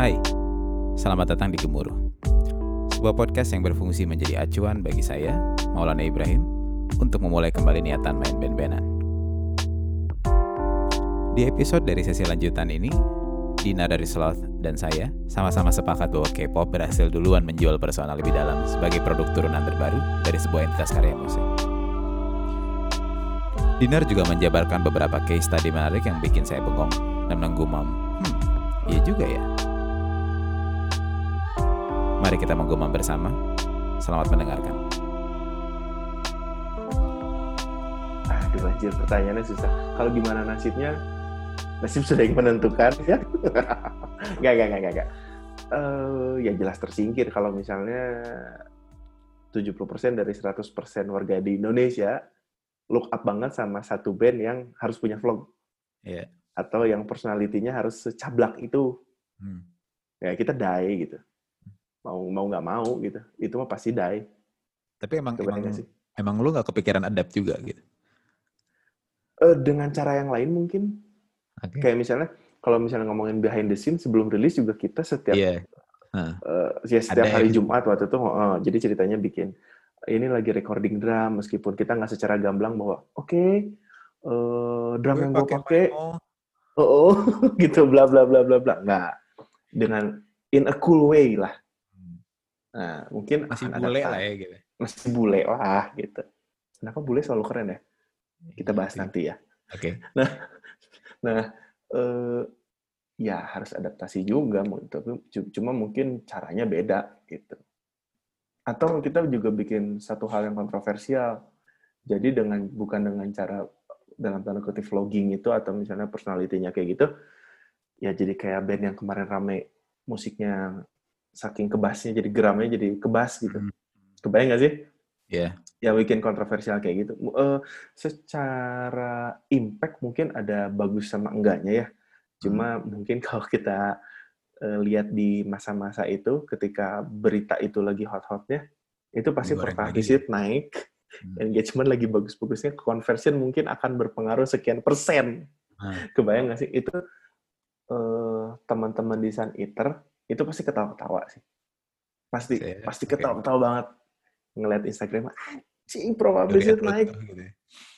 Hai, selamat datang di Gemuruh. Sebuah podcast yang berfungsi menjadi acuan bagi saya, Maulana Ibrahim, untuk memulai kembali niatan main band-bandan. Di episode dari sesi lanjutan ini, Dina dari Sloth dan saya sama-sama sepakat bahwa K-pop berhasil duluan menjual persona lebih dalam sebagai produk turunan terbaru dari sebuah entitas karya musik. Dinar juga menjabarkan beberapa case study menarik yang bikin saya bengong dan menggumam, hmm, iya juga ya. Mari kita menggumam bersama. Selamat mendengarkan. Aduh anjir pertanyaannya susah. Kalau gimana nasibnya? Nasib sudah yang menentukan ya? Gak, gak, gak, gak, gak. Uh, ya jelas tersingkir kalau misalnya 70% dari 100% warga di Indonesia look up banget sama satu band yang harus punya vlog. Iya. Atau yang personalitinya harus secablak itu. Hmm. Ya kita die gitu. Mau mau nggak mau gitu. Itu mah pasti die. Tapi emang Kebayang emang, sih? emang lu nggak kepikiran adapt juga gitu. Eh, dengan cara yang lain mungkin. Oke. Kayak misalnya, kalau misalnya ngomongin behind the scene, sebelum rilis juga kita setiap Iya. eh, ya setiap Ada hari gitu. Jumat waktu itu, oh, jadi ceritanya bikin ini lagi recording drum meskipun kita nggak secara gamblang bahwa oke eh, drum yang gue pakai, oh, oh gitu bla bla bla bla bla, nggak dengan in a cool way lah. Nah mungkin masih akan bule adaptasi. lah ya gitu. masih bule lah gitu. Kenapa bule selalu keren ya? Kita bahas Iya sih. nanti ya. Oke. Nah, eh, ya harus adaptasi juga, tapi cu- cuma mungkin caranya beda gitu. Atau kita juga bikin satu hal yang kontroversial. Jadi dengan bukan dengan cara dalam tanda kutip vlogging itu atau misalnya personalitinya kayak gitu, ya jadi kayak band yang kemarin rame musiknya saking kebasnya jadi geramnya jadi kebas gitu. Hmm. Kebayang nggak sih? Iya. yang bikin kontroversial kayak gitu. Eh, secara impact mungkin ada bagus sama enggaknya ya. Cuma mungkin kalau kita eh, lihat di masa-masa itu, ketika berita itu lagi hot-hotnya, itu pasti Digoreng per lagi. visit naik, Hmm. engagement lagi bagus-bagusnya, conversion mungkin akan berpengaruh sekian persen. Hmm. Kebayang nggak sih? Itu eh, teman-teman di Sun Eater itu pasti ketawa-ketawa sih. Pasti, Saya- pasti ketawa-ketawa banget ngeliat Instagram, anjing terus naik gitu ya.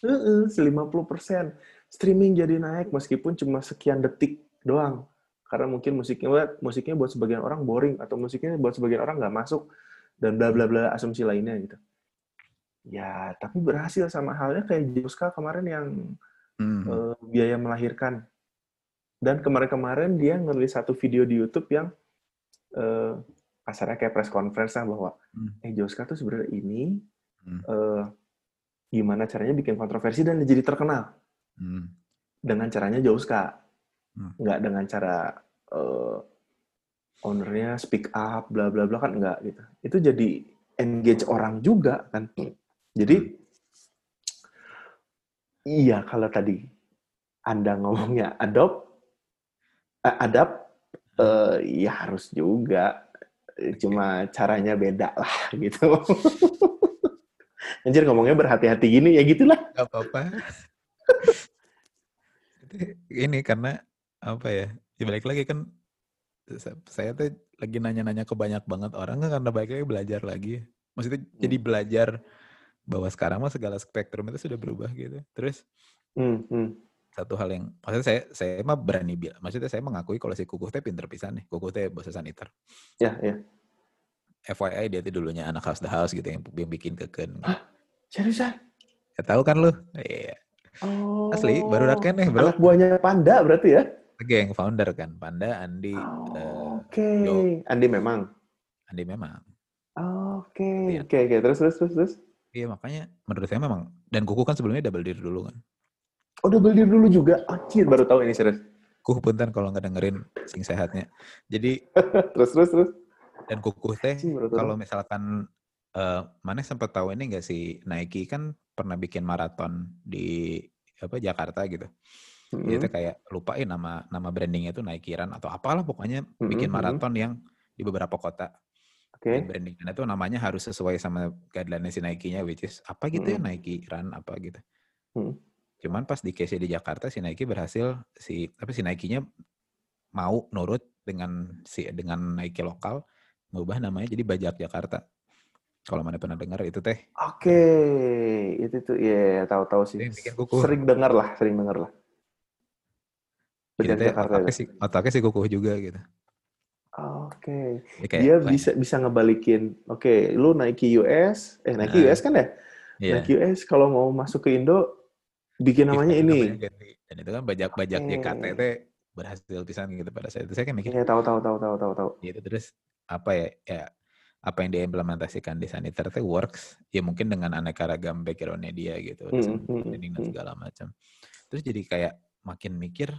Heeh, 50%. Streaming jadi naik meskipun cuma sekian detik doang. Karena mungkin musiknya buat musiknya buat sebagian orang boring atau musiknya buat sebagian orang nggak masuk dan bla bla bla asumsi lainnya gitu. Ya, tapi berhasil sama halnya kayak Juska kemarin yang Hmm. eh, biaya melahirkan. Dan kemarin-kemarin dia ngerilis satu video di YouTube yang kasarnya kayak press conference lah bahwa Hmm. eh Joska tuh sebenarnya ini Hmm. eh, gimana caranya bikin kontroversi dan jadi terkenal Hmm. dengan caranya Joska, Hmm. nggak dengan cara eh, ownernya speak up, bla bla bla kan nggak gitu. Itu jadi engage orang juga kan. Jadi iya kalau tadi anda ngomongnya adopt, adapt, eh, ya harus juga. Cuma caranya beda lah gitu. Anjir ngomongnya berhati-hati gini ya gitulah. Gak apa-apa. Ini karena apa ya? Ya balik lagi kan sa- saya tuh lagi nanya-nanya ke banyak banget orang kan karena balik lagi belajar lagi. Maksudnya jadi belajar bahwa sekarang mah segala spektrum itu sudah berubah gitu. Terus Hmm, hmm. Satu hal yang maksudnya saya saya mah berani bilang, maksudnya saya mengakui kalau si Kukuh teh pinter pisan nih. Kukuh teh bahasa saniter. Ya, ya. FYI dia tuh dulunya anak house the house gitu yang, yang bikin keken. Seriusan? Ya tahu kan lu? Iya. Oh. Asli, baru raken nih, bro. Anak buahnya Panda berarti ya? Geng founder kan, Panda, Andi, eh, Oke. Yo. Andi memang. Andi memang. Oke, Iya. oke, oke. Terus, terus, terus, terus. Iya makanya menurut saya memang dan Kuku kan sebelumnya double deal dulu kan. Oh, double deal dulu juga. Anjir, baru tahu ini serius. Kuku punten kalau nggak dengerin sing sehatnya. Jadi terus, terus, terus. dan Kuku teh kalau misalkan eh mana sempat tahu ini nggak sih Nike kan pernah bikin maraton di apa Jakarta gitu. Jadi Mm-mm. teh kayak lupain nama nama brandingnya itu Nike Run atau apalah pokoknya bikin Mm-mm, maraton yang di beberapa kota. Oke. Dan brandingnya itu namanya harus sesuai sama guideline si Nike-nya which is apa gitu ya Mm-mm. Nike Run apa gitu. Mm. Cuman pas di case di Jakarta si Nike berhasil si apa si Nike-nya mau nurut dengan si dengan Nike lokal ngubah namanya jadi Bajak Jakarta. Kalau mana pernah dengar itu teh. Oke, itu tuh ya tahu-tahu sih. Sering dengar lah, sering dengar lah. Bajak Jakarta otaknya otaknya sih kukuh juga gitu. Oke. Okay. Dia bisa bisa ngebalikin. Oke, okay, lu Nike US, eh Nike nah, US kan ya? Yeah. Nike US kalau mau masuk ke Indo bikin namanya ini. Dan itu kan bajak-bajak okay. JKT berhasil pisan gitu pada saat itu. Saya kan mikir. Iya, tahu tahu tahu tahu tahu tahu. Gitu terus apa ya? Ya apa yang diimplementasikan di saniter itu works ya mungkin dengan aneka ragam backgroundnya dia gitu mm -hmm. dan segala macam terus jadi kayak makin mikir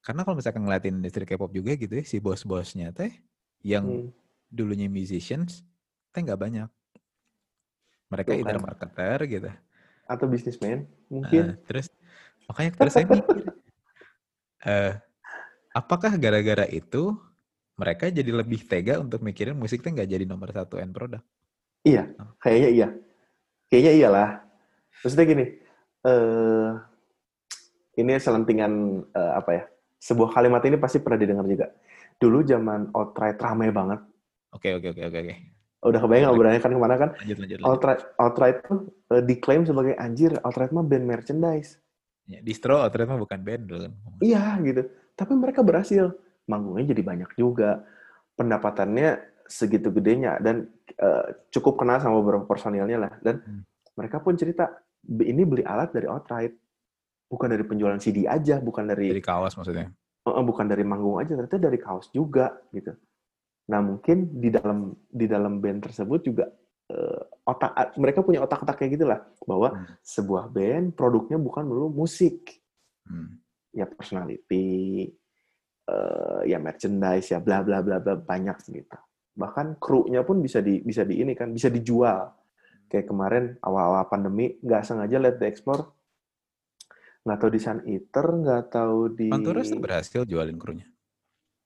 karena kalau misalkan ngeliatin industri K-pop juga gitu ya si bos-bosnya teh yang mm. dulunya musicians teh nggak banyak mereka Tuh, either marketer gitu atau bisnismen mungkin uh, terus makanya terus saya mikir uh, apakah gara-gara itu mereka jadi lebih tega untuk mikirin musik tuh nggak jadi nomor satu end produk. Iya, kayaknya iya. Kayaknya iyalah. Maksudnya gini, uh, ini selentingan uh, apa ya? Sebuah kalimat ini pasti pernah didengar juga. Dulu zaman outright ramai banget. Oke, oke, oke, oke, oke. Udah kebayang obrolannya kan ke mana kan? Lanjut, lanjut, lanjut. Outright, outright tuh uh, diklaim sebagai anjir, outright mah band merchandise. Ya, distro outright mah bukan band kan. Iya gitu. Tapi mereka berhasil manggungnya jadi banyak juga. Pendapatannya segitu gedenya dan uh, cukup kenal sama beberapa personilnya lah. Dan hmm. mereka pun cerita ini beli alat dari outright, bukan dari penjualan CD aja, bukan dari dari kaos maksudnya. Uh, bukan dari manggung aja, ternyata dari kaos juga gitu. Nah mungkin di dalam di dalam band tersebut juga otak mereka punya otak-otak kayak gitulah bahwa hmm. sebuah band produknya bukan melulu musik, hmm. ya personality, uh, ya merchandise ya bla bla bla bla banyak gitu. Bahkan kru-nya pun bisa di bisa di ini kan bisa dijual. Kayak kemarin awal-awal pandemi nggak sengaja lihat di explore nggak tahu di Sun Eater, nggak tahu di Panturas berhasil jualin krunya.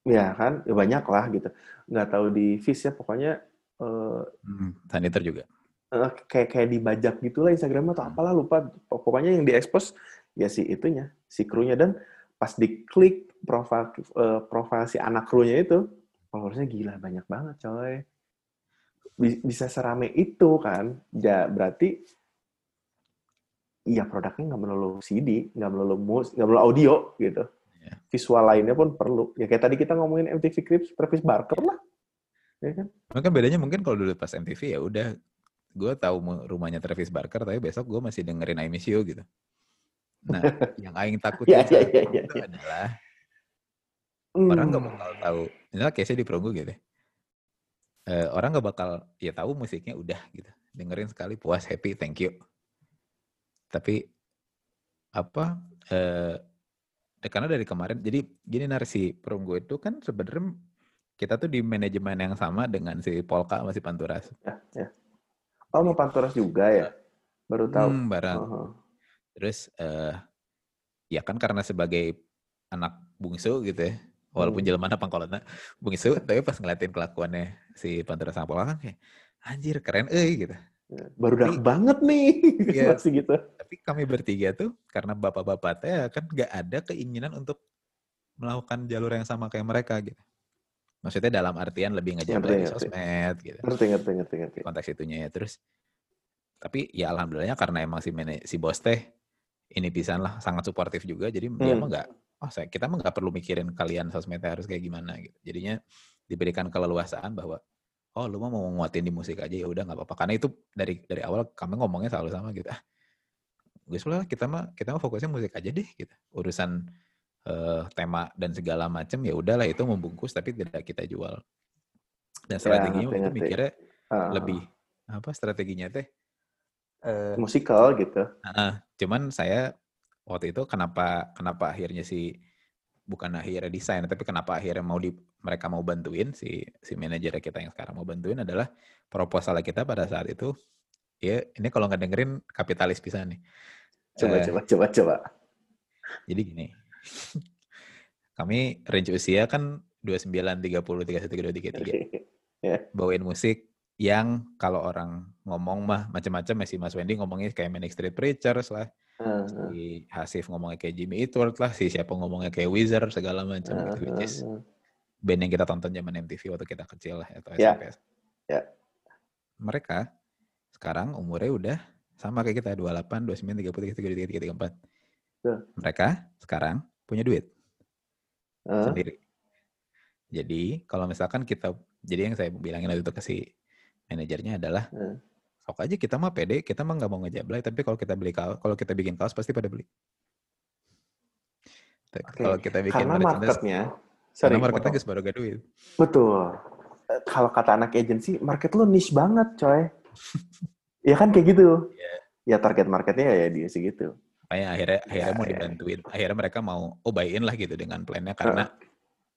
Ya kan, ya banyak lah gitu. Nggak tahu di Fish ya, pokoknya uh, hmm, Eater juga. Uh, kayak kayak dibajak gitulah Instagram atau hmm. apalah lupa. Pokoknya yang diekspos ya si itunya, si krunya dan pas diklik profil uh, profil si anak krunya itu followersnya gila banyak banget coy bisa serame itu kan ya berarti iya produknya nggak melulu CD nggak melulu mus nggak melulu audio gitu yeah. visual lainnya pun perlu ya kayak tadi kita ngomongin MTV Cribs Travis Barker lah ya kan mungkin bedanya mungkin kalau dulu pas MTV ya udah gue tahu rumahnya Travis Barker tapi besok gue masih dengerin I Miss You gitu Nah, yang aing takutin yeah, yeah, yeah, yeah, itu yeah. adalah mm. orang gak bakal tahu. Misalnya case di perunggu gitu. Uh, orang gak bakal ya tahu musiknya udah gitu. Dengerin sekali puas, happy, thank you. Tapi apa uh, karena dari kemarin jadi gini narasi perunggu itu kan sebenarnya kita tuh di manajemen yang sama dengan si Polka masih Panturas. Ya, ya. Oh mau Panturas juga ya? Baru tahu. Hmm, barang. Uh -huh. Terus uh, ya kan karena sebagai anak bungsu gitu ya, walaupun hmm. jelema pangkolotna bungsu, tapi pas ngeliatin kelakuannya si Pantera Sangpola kan kayak anjir keren eh gitu. Ya, baru dah banget nih ya, masih gitu. Tapi kami bertiga tuh karena bapak-bapak teh kan nggak ada keinginan untuk melakukan jalur yang sama kayak mereka gitu. Maksudnya dalam artian lebih ngejar di sosmed gitu. Ngerti, ngerti, ngerti, ngerti. Konteks itunya ya. Terus tapi ya alhamdulillahnya karena emang si si bos teh ini pisan lah sangat suportif juga jadi hmm. dia mah nggak oh saya kita mah nggak perlu mikirin kalian sosmednya harus kayak gimana gitu jadinya diberikan keleluasaan bahwa oh lu mah mau nguatin di musik aja ya udah nggak apa-apa karena itu dari dari awal kami ngomongnya selalu sama gitu ah gue kita mah kita mah fokusnya musik aja deh gitu urusan uh, tema dan segala macam ya udahlah itu membungkus tapi tidak kita jual dan ya, strateginya ya, itu mikirnya uh. lebih apa strateginya teh uh, musikal gitu. Uh, cuman saya waktu itu kenapa kenapa akhirnya si bukan akhirnya desain tapi kenapa akhirnya mau di mereka mau bantuin si si manajer kita yang sekarang mau bantuin adalah proposal kita pada saat itu ya ini kalau nggak dengerin kapitalis bisa nih. Coba uh, coba coba coba. Jadi gini. kami range usia kan 29, 30, 31, 32, 33. yeah. Bawain musik yang kalau orang ngomong mah macam-macam masih Mas Wendy ngomongnya kayak Manic Street Preachers lah, Uh, si Hasif ngomongnya kayak Jimmy Eatworth lah, si siapa ngomongnya kayak Wizard segala macam uh, gitu, which is uh, band yang kita tonton zaman MTV waktu kita kecil lah atau Ya, SMP. ya. Mereka sekarang umurnya udah sama kayak kita 28, 29, 30, 33, 34. Betul. Mereka sekarang punya duit uh, sendiri. Jadi kalau misalkan kita, jadi yang saya bilangin waktu itu ke si manajernya adalah uh. sok aja kita mah pede, kita mah nggak mau ngejablay, tapi kalau kita beli kaos, kalau kita bikin kaos pasti pada beli. Oke, Kalau kita bikin Karena marketnya, sorry, karena marketnya geus baru gak duit. Betul. Eh, Kalau kata anak agency, market lu niche banget, coy. ya kan kayak gitu. Iya. Ya target marketnya ya dia segitu. Makanya akhirnya akhirnya mau ya. dibantuin. Akhirnya mereka mau oh buy-in lah gitu dengan plannya karena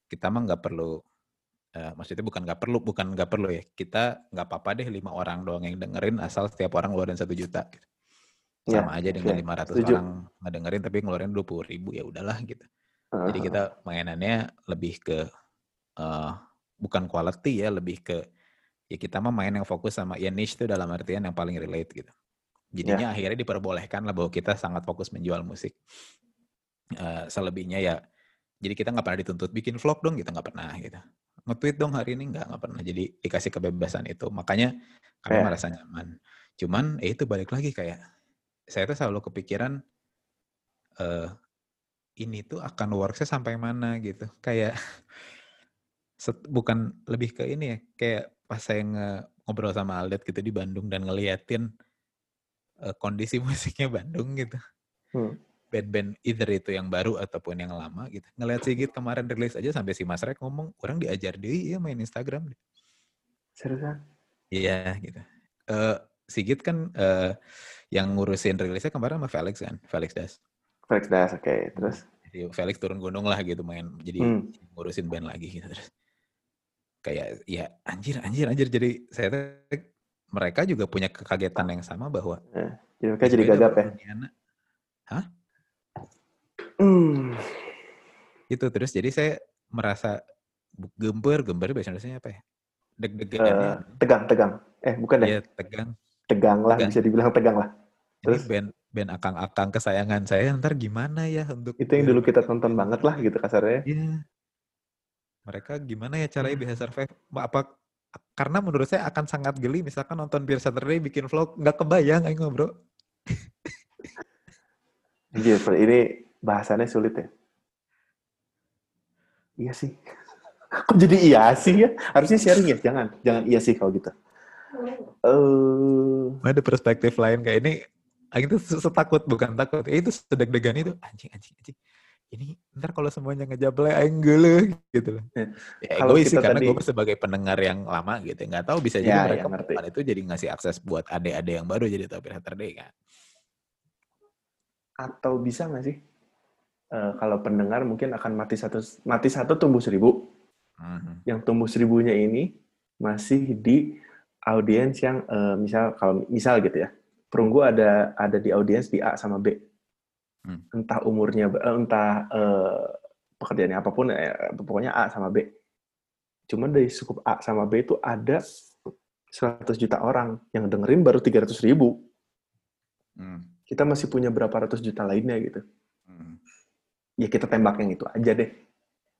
kita mah nggak perlu eh, maksudnya bukan nggak perlu bukan nggak perlu ya kita nggak apa-apa deh lima orang doang yang dengerin asal setiap orang ngeluarin satu juta gitu. Ya, sama aja dengan oke. 500 Setuju. orang ngedengerin tapi ngeluarin 20 ribu ya udahlah gitu Uh, jadi kita mainannya lebih ke eh, bukan quality ya lebih ke ya kita mah main yang fokus sama ya niche itu dalam artian yang paling relate gitu jadinya akhirnya diperbolehkan lah bahwa kita sangat fokus menjual musik. Eh, selebihnya ya jadi kita nggak pernah dituntut bikin vlog dong kita nggak pernah gitu. Nge-tweet dong hari ini nggak nggak pernah. Jadi dikasih kebebasan itu. Makanya kami Kayak- merasa nyaman. Cuman ya itu balik lagi kayak saya tuh selalu kepikiran eh ini tuh akan worksnya sampai mana gitu. Kayak set- bukan lebih ke ini ya kayak pas saya nge- ngobrol sama Aldet gitu di Bandung dan ngeliatin eh, kondisi musiknya Bandung gitu Hmm. band-band either itu yang baru ataupun yang lama gitu ngeliat Sigit kemarin rilis aja sampai si Mas Rek ngomong orang diajar dia ya main Instagram Seriusan? iya gitu Eh Sigit kan eh, yang ngurusin rilisnya kemarin sama Felix kan Felix Das Felix Das, oke. Terus? jadi Felix turun gunung lah gitu main jadi Hmm. ngurusin band lagi gitu terus kayak ya anjir anjir anjir jadi saya mereka juga punya kekagetan yang sama bahwa Jadi mereka jadi gagap ya? Duniana. Hmm. itu terus jadi saya merasa bu- gember gember bahasa Indonesia apa ya deg-degannya Eh, tegang, tegang. Eh, bukan deh. ya tegang Tegang lah, tegang. bisa dibilang tegang lah. ini Terus? band band akang-akang kesayangan saya ntar gimana ya untuk Itu yang dulu kita tonton banget lah gitu kasarnya. Iya. Mereka gimana ya Hmm. caranya bisa survive? Apa karena menurut saya akan sangat geli misalkan nonton Beer Saturday bikin vlog nggak kebayang aing mah, Bro. Iya, ini bahasannya sulit ya. Iya sih. Kok jadi iya sih ya? Harusnya sharing ya? Jangan, jangan iya sih kalau gitu. Eh, Ada perspektif lain kayak ini aing tuh setakut bukan takut. Ya, itu sedeg-degan itu anjing anjing anjing. Ini ntar kalau semuanya ngejablay aing geuleuh gitu loh. Ya, Ya, kalau sih karena tadi- gue sebagai pendengar yang lama gitu. Nggak tahu bisa Ya, jadi ya, mereka melakukan itu jadi ngasih akses buat adik-adik yang baru jadi Beer Saturday kan. atau bisa nggak sih? Eh, kalau pendengar mungkin akan mati satu, mati satu tumbuh seribu. Mhm. Yang tumbuh seribunya ini masih di audiens yang eh, misal kalau misal gitu ya, perunggu ada ada di audiens di A sama B. Hmm. Entah umurnya, eh, entah eh, pekerjaannya apa pun, eh, pokoknya A sama B. Cuman dari cukup A sama B itu ada 100 juta orang yang dengerin baru 300 ribu. Hmm. Kita masih punya berapa ratus juta lainnya gitu. Hmm. ya kita tembak yang itu aja deh.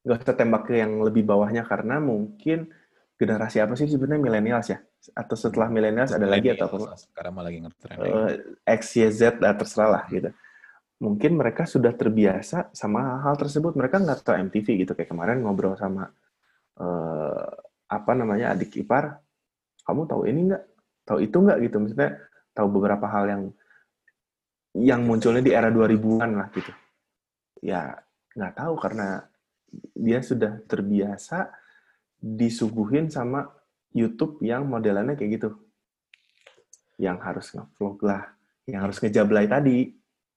Gak usah tembak ke yang lebih bawahnya karena mungkin generasi apa sih sebenarnya millennials ya? Atau setelah millennials ada lagi atau apa? Sekarang mah lagi ngetren. Eh, X, Y, Z, terserah lah gitu. Mungkin mereka sudah terbiasa sama hal tersebut. Mereka nggak tahu MTV gitu. Kayak kemarin ngobrol sama eh, apa namanya adik ipar. Kamu tahu ini nggak? Tahu itu nggak gitu? Maksudnya tahu beberapa hal yang yang munculnya di era 2000-an lah gitu. Ya nggak tahu karena dia sudah terbiasa disuguhin sama YouTube yang modelannya kayak gitu. Yang harus nge-vlog lah, yang harus ngejablay tadi.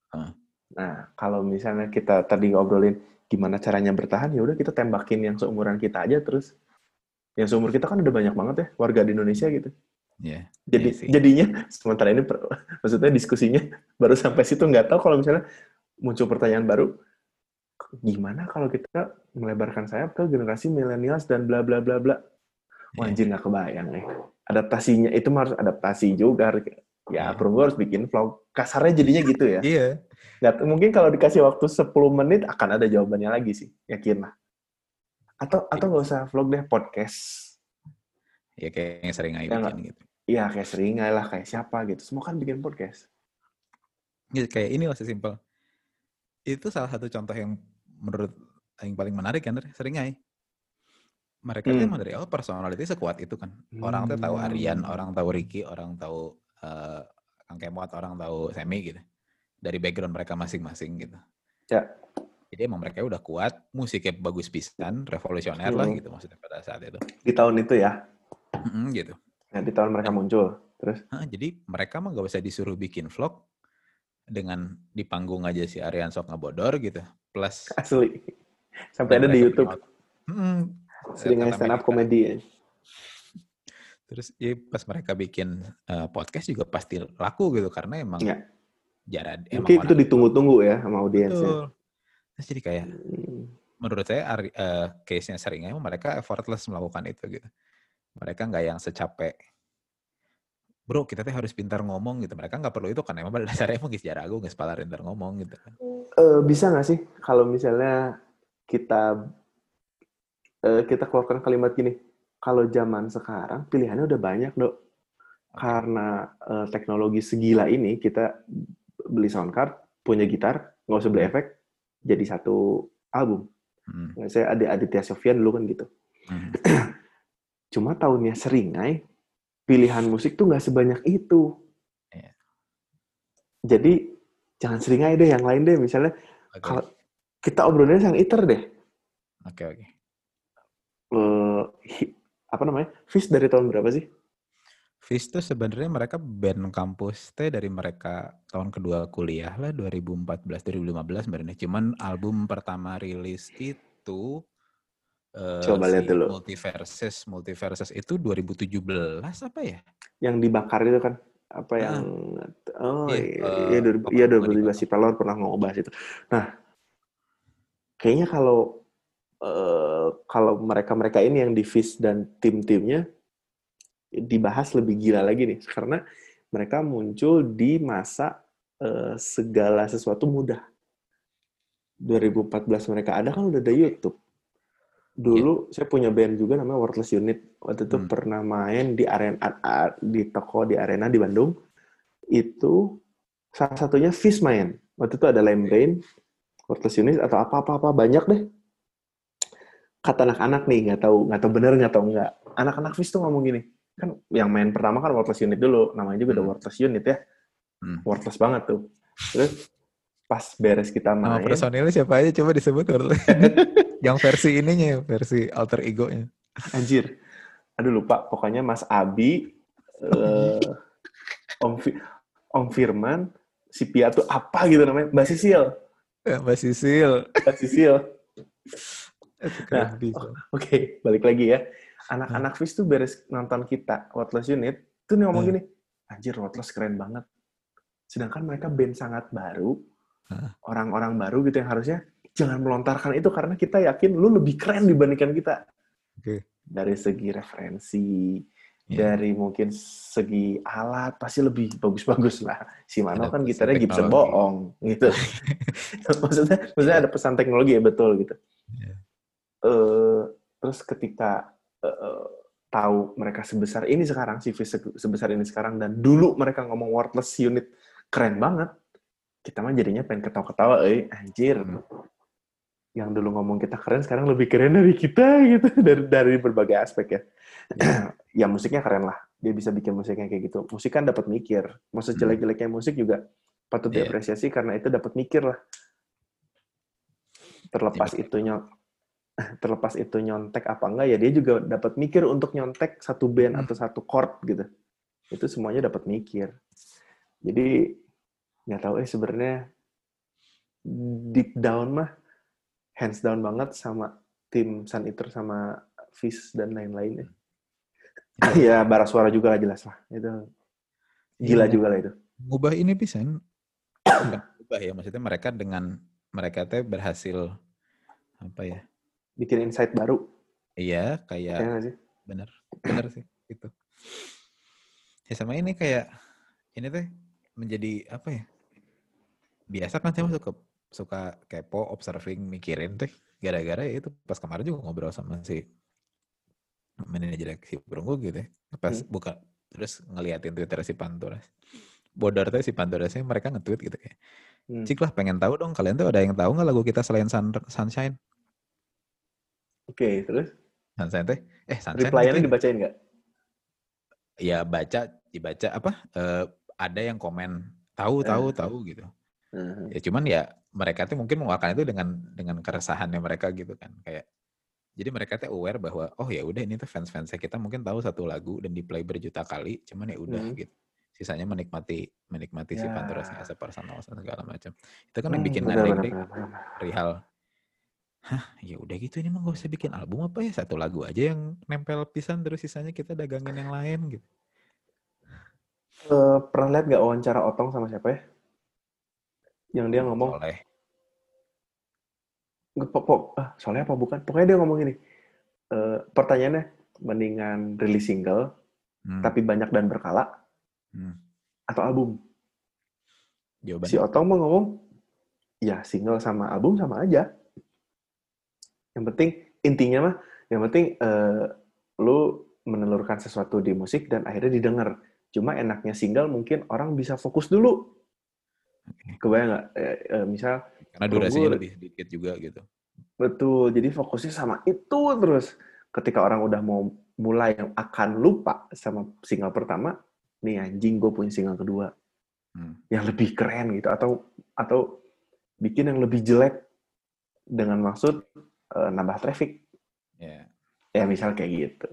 Hmm. Nah, kalau misalnya kita tadi ngobrolin gimana caranya bertahan, ya udah kita tembakin yang seumuran kita aja terus. Yang seumur kita kan udah banyak banget ya warga di Indonesia gitu. Iya. Jadi sih. jadinya sementara ini per- maksudnya diskusinya baru sampai situ nggak tahu kalau misalnya muncul pertanyaan baru gimana kalau kita melebarkan sayap ke generasi millennials dan bla bla bla bla. Wah, Iya. anjir nggak kebayang nih. Adaptasinya itu harus adaptasi juga. Ya Iya. perunggu harus bikin vlog. Kasarnya jadinya gitu ya. Iya. Nggak, mungkin kalau dikasih waktu 10 menit akan ada jawabannya lagi sih, yakin lah. Atau atau nggak usah vlog deh, podcast. Ya kayak yang sering aja Ya, bikin gitu. Iya kayak seringai lah, kayak siapa gitu. Semua kan bikin podcast. Ya, kayak ini lah sesimpel. Itu salah satu contoh yang menurut yang paling menarik kan, Dre. seringai. Mereka tuh Hmm. emang dari awal personality sekuat itu kan. Orang tuh tahu Aryan, Hmm. orang tahu Ricky, orang tahu eh, Kang Kemot, orang tahu Semi gitu. Dari background mereka masing-masing gitu. Ya. Jadi emang mereka udah kuat, musiknya bagus pisan, revolusioner lah Hmm. gitu maksudnya pada saat itu. Di tahun itu ya, Mm-mm, gitu. ya di tahun mereka muncul. Terus, Hah, jadi mereka mah gak usah disuruh bikin vlog dengan di panggung aja si Aryan sok ngebodor gitu. Plus asli. Sampai ada di Youtube. Mm, Seringai kata stand up comedy ya. Terus ya pas mereka bikin eh, podcast juga pasti laku gitu karena emang Iya. jarang emang Mungkin itu ditunggu-tunggu ya sama audiensnya. Terus jadi kayak Hmm. menurut saya eh, case-nya seringnya mereka effortless melakukan itu gitu. Mereka nggak yang secapek Bro, kita tuh harus pintar ngomong gitu. Mereka nggak perlu itu kan. Emang pada dasarnya emang geus jarago, nggak sepala pintar ngomong gitu. Eh, bisa nggak sih kalau misalnya kita eh, kita keluarkan kalimat gini, kalau zaman sekarang pilihannya udah banyak dok, karena eh, teknologi segila ini kita beli sound card, punya gitar, nggak usah beli efek, jadi satu album. Hmm. Saya ada Aditya Sofyan dulu kan gitu. Hmm. Cuma tahunnya seringai, pilihan musik tuh nggak sebanyak itu. Iya. Jadi jangan seringai deh, yang lain deh. Misalnya Oke, kalau kita obrolnya sang iter deh. oke, oke. Eh, hi- apa namanya? Fish dari tahun berapa sih? Fish tuh sebenarnya mereka band kampus teh dari mereka tahun kedua kuliah lah 2014 2015 sebenarnya. Cuman album pertama rilis itu eh, Coba lihat si dulu. Multiverses Multiverses itu 2017 apa ya? Yang dibakar itu kan? Apa Ah. yang oh Iya, iya, eh, iya, iya Gua 2015 dibakar. si Pelor pernah ngebahas itu. Nah, kayaknya kalau eh, kalau mereka-mereka ini yang di Fish dan tim-timnya dibahas lebih gila lagi nih karena mereka muncul di masa eh, segala sesuatu mudah. 2014 mereka ada kan udah ada YouTube. Dulu saya punya band juga namanya Worthless Unit. Waktu itu Hmm. pernah main di arena di toko di arena di Bandung. Itu salah satunya Fish main. Waktu itu ada Lembrain, Worthless Unit atau apa-apa-apa banyak deh. Kata anak-anak nih nggak tahu nggak tahu bener nggak tahu nggak. Anak-anak Fish tuh ngomong gini kan yang main pertama kan Worthless Unit dulu namanya juga udah Hmm. Worthless Unit ya Hmm. worthless banget tuh. Terus pas beres kita Nama main, personilnya siapa aja coba disebut Warle. Yang versi ininya, versi alter egonya. anjir, aduh lupa. Pokoknya Mas Abi, eh, Om, Fi- Om Firman, si Pia tuh apa gitu namanya, Mbak Sisil, Ya, Mbak Sisil. Mbak Sisil. Keren bisa. Oke, balik lagi ya. Anak-anak Fish tuh beres nonton kita, Worthless Unit, tuh nih ngomong Hmm. gini, anjir Worthless keren banget. Sedangkan mereka band sangat baru, orang-orang baru gitu yang harusnya jangan melontarkan itu karena kita yakin lu lebih keren dibandingkan kita. Oke. Dari segi referensi, Iya. dari mungkin segi alat pasti lebih bagus-bagus lah. Si Mano Ada kan gitarnya Gibson bohong gitu. maksudnya maksudnya ada pesan teknologi ya betul gitu. Iya. Eh, terus ketika eh, tahu mereka sebesar ini sekarang, CV se- sebesar ini sekarang dan dulu mereka ngomong worthless unit keren banget. Kita mah jadinya pengen ketawa-ketawa, eh anjir. Hmm. Yang dulu ngomong kita keren sekarang lebih keren dari kita gitu dari dari berbagai aspek ya. ya musiknya keren lah. Dia bisa bikin musiknya kayak gitu. Musik kan dapat mikir. Mau Hmm. sejelek-jeleknya musik juga patut Iya. diapresiasi karena itu dapat mikir lah. Terlepas Iya. itu nyont terlepas itu nyontek apa enggak ya dia juga dapat mikir untuk nyontek satu band Hmm. atau satu chord gitu. Itu semuanya dapat mikir. Jadi nggak tahu eh sebenarnya deep down mah hands down banget sama tim Sun Eater sama Fish dan lain-lainnya. ya bara suara juga lah jelas lah. Itu gila Iya. juga lah itu. ngubah ini bukan ngubah ya maksudnya mereka dengan mereka teh berhasil apa ya Bikin insight baru. iya Ya kayak sih? bener bener sih itu ya sama ini kayak ini teh menjadi apa ya? Biasa kan saya suka suka kepo, observing, mikirin teh gara-gara ya itu pas kemarin juga ngobrol sama si manajer si Perunggu gitu ya. Pas Hmm. buka terus ngeliatin Twitter si Panturas. Bodor tuh si Panturasnya mereka nge-tweet gitu kayak. Hmm. Cik lah pengen tahu dong kalian tuh ada yang tahu nggak lagu kita selain Sun, Sunshine? Oke, terus Sunshine teh eh Sunshine reply-nya dibacain nggak? ya baca dibaca apa eh, ada yang komen tahu Eh. tahu tahu gitu. Hmm. Ya cuman ya mereka tuh mungkin mengeluarkan itu dengan dengan keresahannya mereka gitu kan kayak jadi mereka tuh aware bahwa oh ya udah ini tuh fans-fansnya kita mungkin tahu satu lagu dan di play berjuta kali cuman ya udah Hmm. gitu sisanya menikmati menikmati si Ya. Panturasnya as a personal segala macam itu kan yang Hmm, bikin benar, ngandeng benar, deh benar, benar. perihal hah ya udah gitu ini mah gak usah bikin album apa ya satu lagu aja yang nempel pisan terus sisanya kita dagangin yang lain gitu Eh, pernah lihat nggak wawancara Otong sama siapa ya? Yang dia ngomong, oleh nggak pok, pok, ah, soalnya apa bukan? Pokoknya dia ngomong gini, eh, pertanyaannya, mendingan rilis single, hmm, tapi banyak dan berkala, hmm, atau album? jawabannya Si Otong mau ngomong, ya single sama album sama aja. Yang penting, intinya mah, yang penting eh, lu menelurkan sesuatu di musik dan akhirnya didengar. Cuma enaknya single mungkin orang bisa fokus dulu. Kebayang nggak? Eh, eh, misal karena durasinya lebih sedikit juga gitu Betul, jadi fokusnya sama itu terus. Ketika orang udah mau mulai yang akan lupa sama single pertama, nih anjing gue punya single kedua Hmm. yang lebih keren gitu atau atau bikin yang lebih jelek dengan maksud eh, nambah traffic ya ya misal kayak gitu.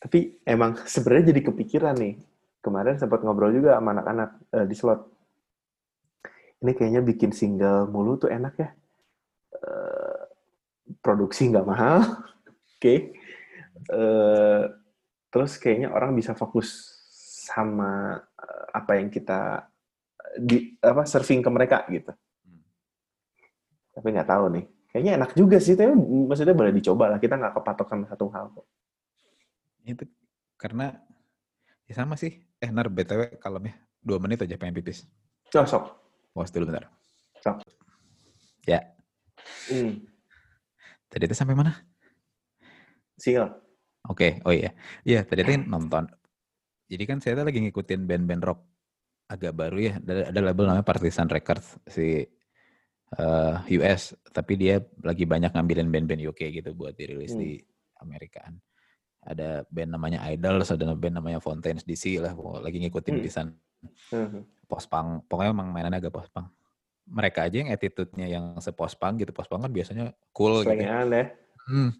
Tapi emang sebenarnya jadi kepikiran nih. Kemarin sempat ngobrol juga sama anak-anak eh, di slot. Ini kayaknya bikin single mulu tuh enak ya. Eh, produksi nggak mahal, oke. Eh, terus kayaknya orang bisa fokus sama apa yang kita di apa surfing ke mereka gitu. Hmm. Tapi nggak tahu nih. Kayaknya enak juga sih, tapi maksudnya boleh dicoba lah. Kita nggak kepatok sama satu hal kok. itu karena ya sama sih eh nar btw kalemnya dua menit aja pengen pipis Oh, sok. pause dulu bentar Sok. ya Hmm. tadi itu sampai mana Single. Oke, oh iya. Iya, tadi kan nonton. Jadi kan saya lagi ngikutin band-band rock agak baru ya. Ada, ada label namanya Partisan Records si eh, US, tapi dia lagi banyak ngambilin band-band UK gitu buat dirilis Hmm. di Amerikaan. Ada band namanya Idols, ada band namanya Fontaines DC lah. Lagi ngikutin Hmm. pisan Hmm. post punk. Pokoknya emang mainannya agak post punk. Mereka aja yang attitude-nya yang se-post punk gitu. Post punk kan biasanya cool gitu. Selengean ya. Hmm.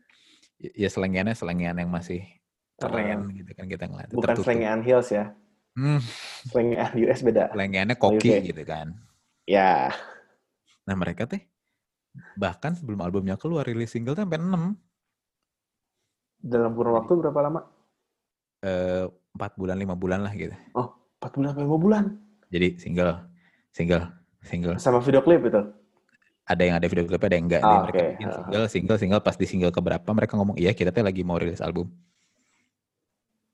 Ya selengeannya selengean yang masih keren gitu kan kita ngeliat. Bukan tertutup. selengean heels ya. Hmm, Selengean US beda. selengeannya koki Oke. gitu kan. Ya. Nah mereka teh bahkan sebelum albumnya keluar rilis single sampai 6 Dalam kurun waktu berapa lama? eh 4 bulan 5 bulan lah gitu. 4 bulan atau 5 bulan. Jadi single single single Sama video klip itu. ada yang ada video klipnya ada yang enggak. Ah, mereka oke. bikin Ah, single single single pas di single keberapa mereka ngomong iya kita teh lagi mau rilis album.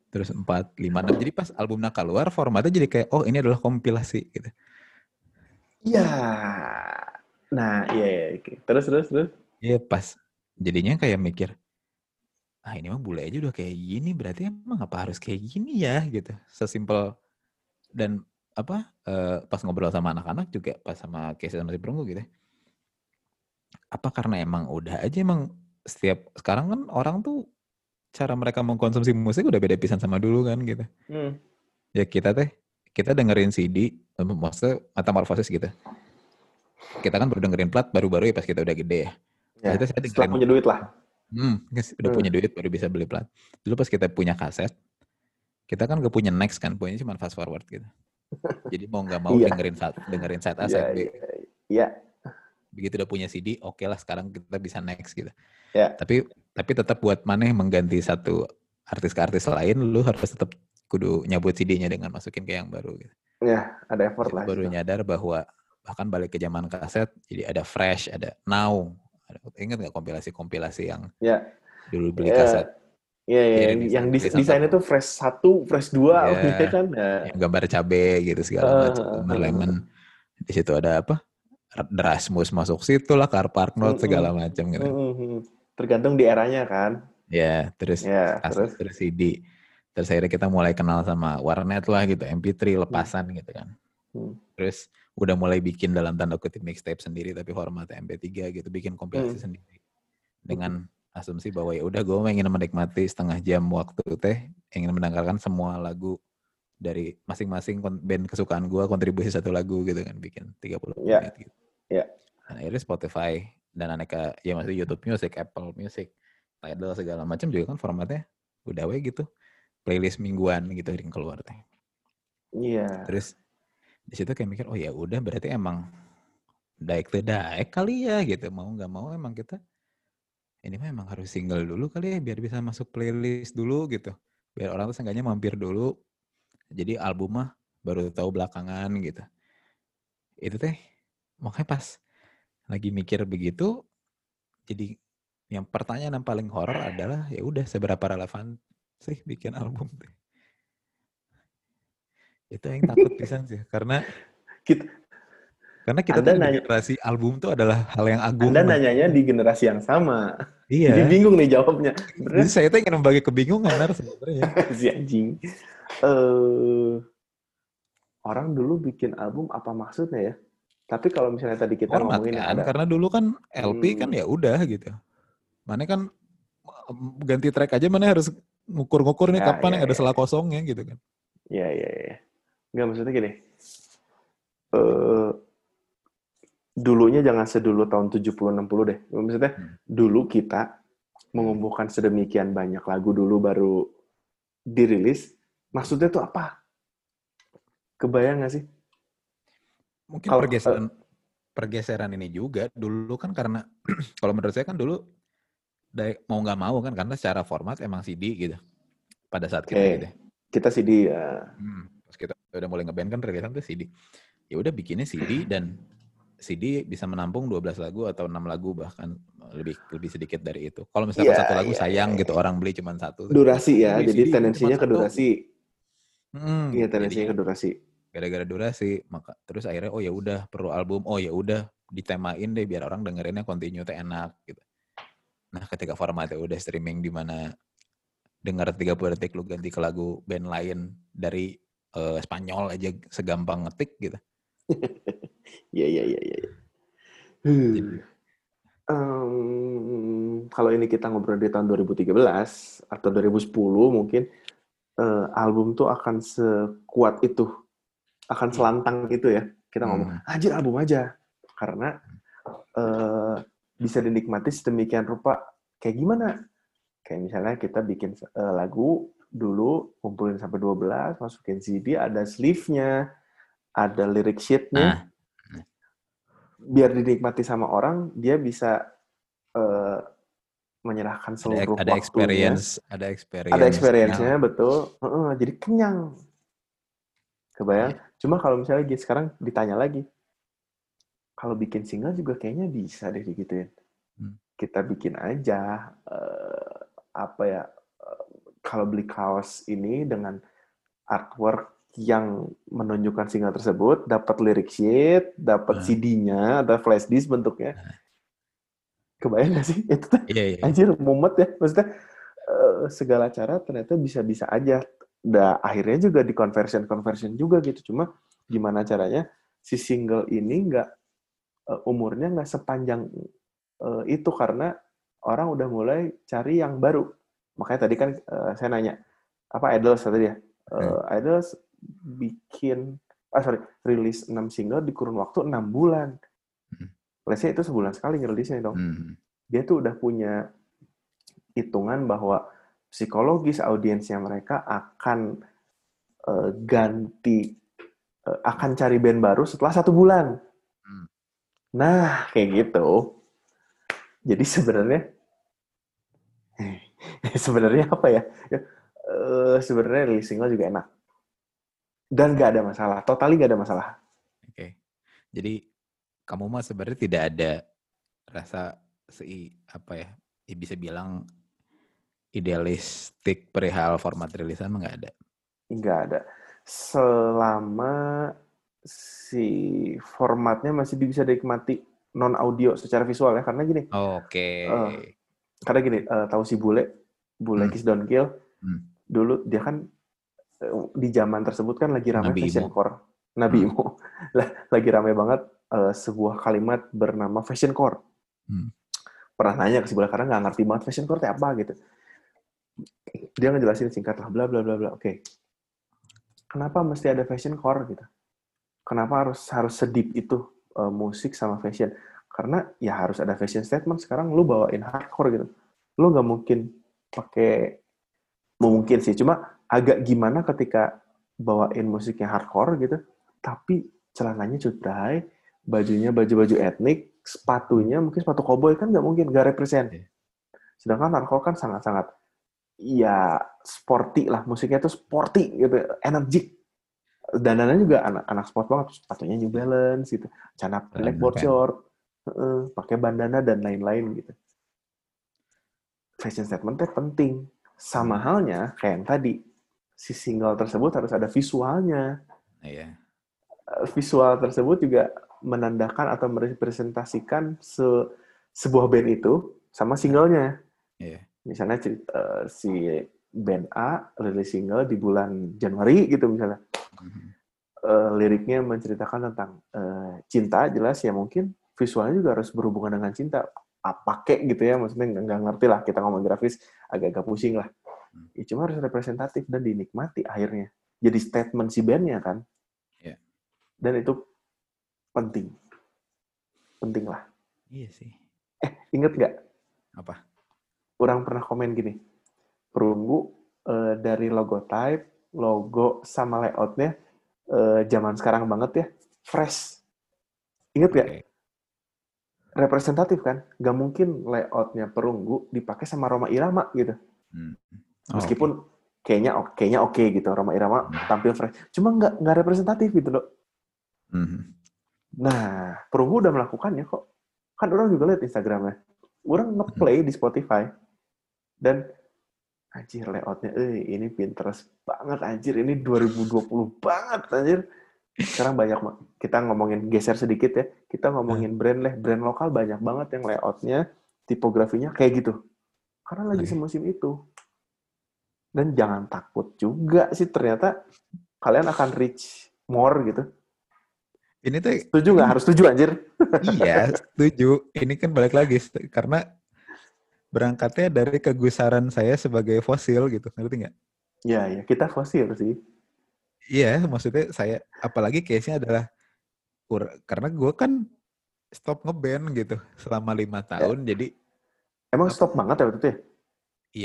Terus 4, 5, 6. Jadi pas albumnya keluar formatnya jadi kayak oh ini adalah kompilasi gitu. Iya. Nah, iya, iya. Terus, terus, terus. Iya pas jadinya kayak mikir ah ini mah bule aja udah kayak gini berarti emang apa harus kayak gini ya gitu sesimpel dan apa eh, pas ngobrol sama anak-anak juga pas sama Casey sama si Perunggu gitu ya. apa karena emang udah aja emang setiap sekarang kan orang tuh cara mereka mengkonsumsi musik udah beda pisan sama dulu kan gitu Hmm. ya kita teh kita dengerin CD eh, maksudnya metamorfosis gitu kita kan baru dengerin plat baru-baru ya pas kita udah gede ya Ya, Itu saya setelah punya duit lah. Hmm, udah Hmm. punya duit baru bisa beli plat. Dulu pas kita punya kaset, kita kan gak punya next kan, punya cuma fast forward gitu. Jadi mau nggak mau Iya. dengerin side, dengerin side A, Iya, side B. iya, iya. Begitu udah punya CD, oke lah sekarang kita bisa next gitu. Ya. Tapi tapi tetap buat maneh mengganti satu artis ke artis lain, lu harus tetap kudu nyabut CD-nya dengan masukin ke yang baru gitu. Ya, ada effort Jadi lah. baru itu. nyadar bahwa bahkan balik ke zaman kaset, jadi ada fresh, ada now. Ada, ingat nggak kompilasi-kompilasi yang Ya. dulu beli Ya, kaset? Iya, iya, Jadi yang, desain- yang desain desainnya tuh fresh satu, fresh dua, Iya. gitu kan? Nah, yang gambar cabe gitu segala Ah, macam gambar ah, lemon di situ ada apa Erasmus masuk situ lah car park note segala macam gitu tergantung di eranya kan? ya terus Ya, kaset terus. terus CD terus akhirnya kita mulai kenal sama warnet lah gitu MP3 lepasan gitu kan Hmm. terus udah mulai bikin dalam tanda kutip mixtape sendiri tapi format MP3 gitu bikin kompilasi Hmm. sendiri dengan asumsi bahwa ya udah gue ingin menikmati setengah jam waktu teh ingin mendengarkan semua lagu dari masing-masing band kesukaan gue kontribusi satu lagu gitu kan bikin 30 Ya. menit gitu. Ya. Nah, akhirnya Spotify dan aneka ya maksudnya YouTube Music, Apple Music, Tidal segala macam juga kan formatnya udah we gitu playlist mingguan gitu yang keluar teh. Iya. Terus di situ kayak mikir, oh ya udah berarti emang tuh daek kali ya gitu. Mau nggak mau emang kita ini mah emang harus single dulu kali ya biar bisa masuk playlist dulu gitu. Biar orang tuh seenggaknya mampir dulu. Jadi album mah baru tahu belakangan gitu. Itu teh makanya pas lagi mikir begitu jadi yang pertanyaan yang paling horor adalah ya udah seberapa relevan sih bikin album teh. Itu yang takut pisan sih karena Kita- karena kita Anda tuh nanya- generasi album tuh adalah hal yang agung. Anda nanyanya di generasi yang sama. iya. Jadi bingung nih jawabnya. Jadi Sebenarnya saya tuh ingin membagi kebingungan Nar, sebenarnya. si anjing. Eh orang dulu bikin album apa maksudnya ya? Tapi kalau misalnya tadi kita Format ngomongin kan, ada karena dulu kan LP kan Hmm. ya udah gitu. Mana kan ganti track aja mana harus ngukur-ngukur nih Ya, kapan ya, yang ada ya. selah kosongnya gitu kan. Ya, ya, ya. Enggak maksudnya gini. Eh dulunya jangan sedulu tahun 70-60 deh. Maksudnya Hmm. dulu kita mengumpulkan sedemikian banyak lagu dulu baru dirilis. Maksudnya tuh apa? Kebayang nggak sih? Mungkin Kalau- pergeseran pergeseran ini juga dulu kan karena kalau menurut saya kan dulu dari- mau nggak mau kan karena secara format emang CD gitu. Pada saat kita Oke. gitu. ya. Kita CD ya. Hmm, pas kita udah mulai ngeband kan rilisan tuh CD. Ya udah bikinnya CD dan CD bisa menampung 12 lagu atau 6 lagu bahkan lebih lebih sedikit dari itu. Kalau misalkan Iya, satu lagu iya, sayang iya. gitu orang beli cuma satu. Durasi ya. Jadi CD tendensinya ke durasi. Hmm, Iya, tendensinya ke durasi. gara-gara durasi maka terus akhirnya oh ya udah perlu album oh ya udah ditemain deh biar orang dengerinnya continue teh enak gitu. Nah, ketika formatnya udah streaming di mana dengar 30 detik lu ganti ke lagu band lain dari eh, Spanyol aja segampang ngetik gitu. Iya, iya, iya, iya. Kalau ini kita ngobrol di tahun 2013 atau 2010 mungkin eh, album tuh akan sekuat itu, akan selantang itu ya. Kita ngomong, Hmm. anjir album aja. Karena eh, bisa dinikmati sedemikian rupa. Kayak gimana? Kayak misalnya kita bikin eh, lagu dulu, kumpulin sampai 12, masukin CD, ada sleeve-nya, ada lyric sheet-nya, Nah, biar dinikmati sama orang, dia bisa eh, menyerahkan ada, seluruh ada waktunya. experience, ada experience. Ada experience-nya, betul. Heeh, jadi kenyang. Kebayang? Iya. Cuma kalau misalnya gitu, sekarang ditanya lagi, kalau bikin single juga kayaknya bisa deh digituin. Hmm. Kita bikin aja, eh, apa ya, kalau beli kaos ini dengan artwork yang menunjukkan single tersebut, dapat lyric sheet, dapat Hmm. CD-nya, ada flash disk bentuknya. Kebayang gak sih? Itu tuh Iya, iya. anjir mumet ya maksudnya eh, segala cara ternyata bisa-bisa aja Nah, akhirnya juga di conversion conversion juga gitu cuma gimana caranya si single ini nggak eh, umurnya nggak sepanjang eh, itu karena orang udah mulai cari yang baru makanya tadi kan eh, saya nanya apa Idols tadi ya Eh, Idols bikin ah sorry rilis 6 single di kurun waktu 6 bulan Hmm. Let's say itu sebulan sekali ngerilisnya dong Hmm. dia tuh udah punya hitungan bahwa psikologis audiensnya mereka akan eh, ganti eh, akan cari band baru setelah satu bulan. Hmm. Nah kayak gitu. Jadi sebenarnya sebenarnya apa ya? Eh, sebenarnya rilis single juga enak dan gak ada masalah. Totali gak ada masalah. Oke. Jadi kamu mah sebenarnya tidak ada rasa si apa ya, ya bisa bilang idealistik perihal format rilisan nggak ada. Nggak ada. Selama si formatnya masih bisa dinikmati non audio secara visual ya karena gini. Oke. Uh, karena gini, uh, tahu si bule, bule Hmm. Kiss Don't Kill, Hmm. dulu dia kan uh, di zaman tersebut kan lagi ramai Nabi fashion Imo. core. Nabi Hmm. Imo. Lah, lagi ramai banget uh, sebuah kalimat bernama fashion core. Hmm. Pernah nanya ke si bule karena nggak ngerti banget fashion core itu apa gitu. Dia ngejelasin singkat lah, bla bla bla bla. Oke. Kenapa mesti ada fashion core gitu? Kenapa harus harus sedip itu uh, musik sama fashion? Karena ya harus ada fashion statement. Sekarang lu bawain hardcore gitu. Lu nggak mungkin pakai mungkin sih. Cuma agak gimana ketika bawain musiknya hardcore gitu tapi celananya cutbray bajunya baju-baju etnik sepatunya mungkin sepatu koboi kan nggak mungkin nggak represent. Iya. sedangkan hardcore kan sangat-sangat ya sporty lah musiknya tuh sporty gitu energik. Dandannya juga anak anak sport banget sepatunya New Balance gitu celana pendek Celana board short pakai bandana dan lain-lain gitu fashion statementnya penting. Sama halnya kayak yang tadi si single tersebut harus ada visualnya. Iya. Eh, visual tersebut juga menandakan atau merepresentasikan se- sebuah band itu sama singlenya. Iya. misalnya eh, si band A rilis single di bulan Januari gitu misalnya. Mhm. Eh, liriknya menceritakan tentang eh, cinta jelas ya mungkin. Visualnya juga harus berhubungan dengan cinta apa kek gitu ya maksudnya nggak ngerti lah kita ngomong grafis agak-agak pusing lah Hmm. ya, cuma harus representatif dan dinikmati akhirnya jadi statement si bandnya kan Iya. dan itu penting penting lah Iya sih. inget nggak Apa? orang pernah komen gini perunggu eh, dari logo type logo sama layoutnya eh, zaman sekarang banget ya fresh inget nggak Oke. Representatif kan? Gak mungkin layoutnya perunggu dipakai sama Roma Irama gitu. Hmm. Oh, meskipun kayaknya oke kayaknya oke gitu Roma Irama Hmm. tampil fresh. Cuma nggak nggak representatif gitu loh. Mhm. nah perunggu udah melakukannya kok. Kan orang juga lihat Instagramnya. Orang ngeplay di Spotify. Dan anjir layoutnya eh ini Pinterest banget anjir. Ini 2020 banget anjir sekarang banyak kita ngomongin geser sedikit ya. Kita ngomongin brand lah brand lokal banyak banget yang layoutnya tipografinya kayak gitu. Karena lagi Oke. semusim itu. Dan jangan takut juga sih ternyata kalian akan reach more gitu. Ini tuh setuju nggak? harus setuju anjir. Iya setuju. Ini kan balik lagi karena berangkatnya dari kegusaran saya sebagai fosil gitu, ngerti nggak? ya ya kita fosil sih Iya, maksudnya saya apalagi case-nya adalah karena gue kan stop ngeband gitu selama lima tahun, jadi emang stop banget ya waktu itu ya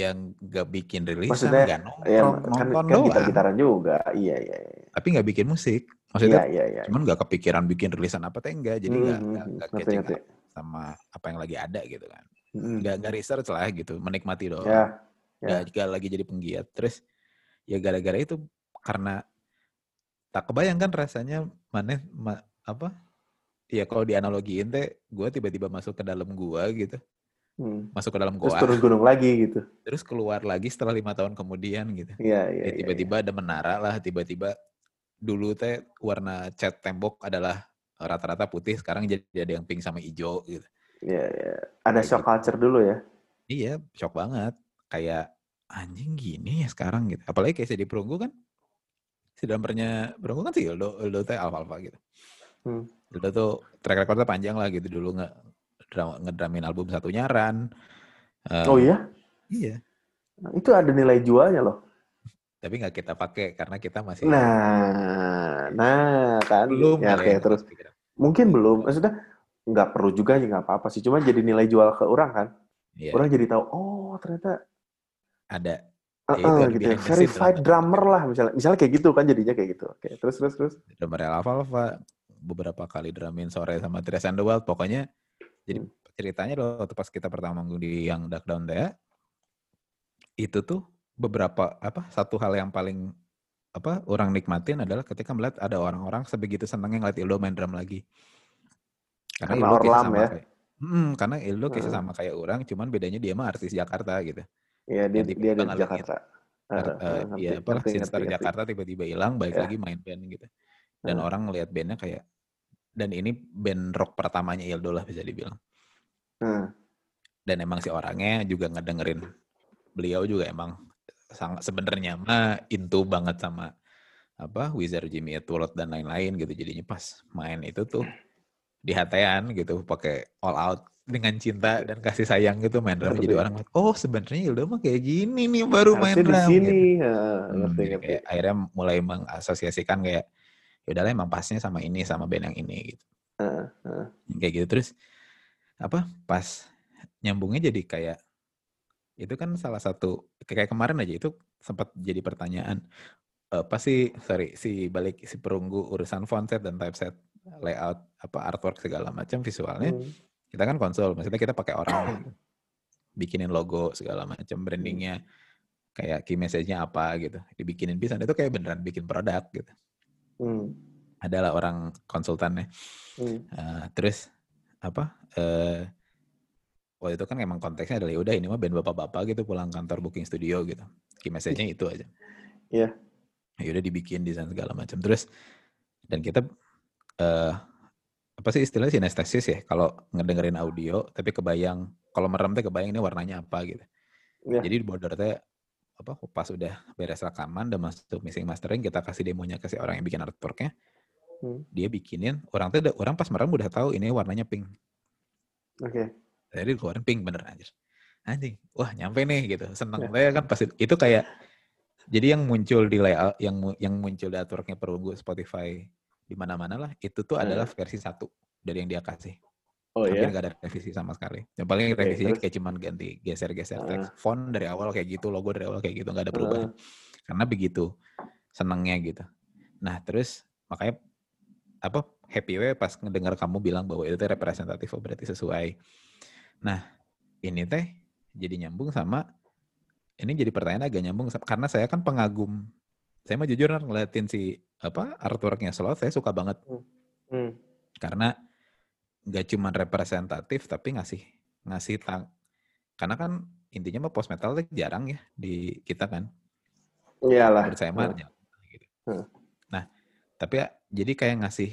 yang nggak bikin rilisan, Maksudnya, nggak ya nongkrong, kan, nonton kan doang, gitar-gitaran juga iya iya iya tapi nggak bikin musik. iya Maksudnya iya iya cuman nggak kepikiran bikin rilisan apa teh enggak, jadi nggak Hmm, nggak hmm, nggak ngerti, catching ngerti. sama apa yang lagi ada gitu kan. Hmm, Nggak nggak research lah gitu, menikmati doang. ya ya. nggak nggak lagi jadi penggiat. Terus ya gara-gara itu karena tak kebayang kan rasanya mana ma- apa? Ya kalau dianalogiin teh, gue tiba-tiba masuk ke dalam gua gitu, Hmm. masuk ke dalam terus goa, turun gunung lagi gitu terus keluar lagi setelah lima tahun kemudian gitu. iya iya Ya, iya, tiba-tiba ada menara lah, tiba-tiba dulu teh warna cat tembok adalah rata-rata putih, sekarang jadi ada yang pink sama hijau gitu. iya iya ada Kayak shock gitu. culture dulu ya Iya, shock banget. Kayak anjing gini ya sekarang gitu. Apalagi kayak di Perunggu kan, si drummernya Perunggu kan si Ildo, Ildo teh alfa-alfa gitu. Hmm. Ildo tuh track recordnya panjang lah gitu dulu nge ngedramin album satu nyaran. Eh, oh iya Iya, itu ada nilai jualnya loh tapi nggak kita pakai karena kita masih nah nah kan belum ya ya, terus kepikiran. mungkin belum maksudnya nggak perlu juga ya nggak apa-apa sih cuma jadi nilai jual ke orang kan Iya, orang jadi tahu oh ternyata ada. Ya, itu eh, ada gitu ya verified lah. drummer lah misalnya misalnya kayak gitu kan jadinya kayak gitu oke terus terus terus drummer alfa-alfa beberapa kali drumin sore sama Tres and the Wild pokoknya jadi Hmm. ceritanya loh waktu pas kita pertama manggung di yang Dark Down Dea itu tuh beberapa apa satu hal yang paling apa orang nikmatin adalah ketika melihat ada orang-orang sebegitu senangnya ngeliat Ildo main drum lagi Karena Ildo kayaknya Orlam sama ya. kayak Hmm, karena Ildo kayaknya Heeh. sama kayak orang cuman bedanya dia mah artis Jakarta gitu Iya, dia, dia di Jakarta. Eh, heeh, ngerti, ya apa ngerti, Sinstar. Jakarta tiba-tiba hilang balik Ya. lagi main band gitu dan Heeh. orang ngelihat bandnya kayak dan ini band rock pertamanya Ildo lah bisa dibilang Heeh. dan emang si orangnya juga ngedengerin beliau juga emang sangat sebenarnya mah into banget sama apa Wizard Jimmy World dan lain-lain gitu jadinya pas main itu tuh di hatean gitu pakai all out dengan cinta dan kasih sayang gitu main drum jadi orang oh sebenarnya Ildo mah kayak gini nih baru main di sini. gitu. Hmm, kayak akhirnya mulai mengasosiasikan kayak ya udahlah emang pasnya sama ini sama band yang ini gitu Heeh, heeh. kayak gitu terus apa pas nyambungnya jadi kayak itu kan salah satu kayak kemarin aja itu sempat jadi pertanyaan apa sih sorry si balik si perunggu urusan font set dan typeset layout apa artwork segala macam visualnya Hmm. Kita kan konsol maksudnya kita pakai orang bikinin logo segala macam brandingnya kayak key message-nya apa gitu dibikinin bisa. Itu kayak beneran bikin produk gitu. Hmm. adalah orang konsultannya. Hmm. Eh, terus apa eh waktu itu kan emang konteksnya adalah ya udah ini mah band bapak-bapak gitu pulang kantor booking studio gitu. Key message-nya itu aja. Iya. ya udah dibikin desain segala macam. Terus dan kita eh apa sih istilahnya sinestesis ya kalau ngedengerin audio tapi kebayang kalau merem tuh kebayang ini warnanya apa gitu Iya. jadi di border teh apa pas udah beres rekaman dan masuk mixing mastering kita kasih demonya ke si orang yang bikin artworknya Hmm. dia bikinin orang tuh udah- orang pas merem udah tahu ini warnanya pink Oke. jadi keluarin pink bener anjir anjing wah nyampe nih gitu seneng Ya. saya kan pas itu, kayak jadi yang muncul di layout yang yang muncul di artworknya perunggu Spotify di mana-mana lah itu tuh Hmm. adalah versi satu dari yang dia kasih Oh hampir ya. nggak ada revisi sama sekali yang paling Oke, revisinya terus? kayak cuman ganti geser-geser Ah. teks font dari awal kayak gitu logo dari awal kayak gitu nggak ada perubahan karena begitu senengnya gitu nah terus makanya apa happy way pas ngedengar kamu bilang bahwa itu teh representatif oh berarti sesuai nah ini teh jadi nyambung sama ini jadi pertanyaan agak nyambung karena saya kan pengagum saya mah jujur ngeliatin si apa artworknya slot saya suka banget Hmm. karena nggak cuma representatif tapi ngasih ngasih tang karena kan intinya mah post metal jarang ya di kita kan Iyalah. menurut saya mah Hmm. gitu. Hmm. nah tapi ya, jadi kayak ngasih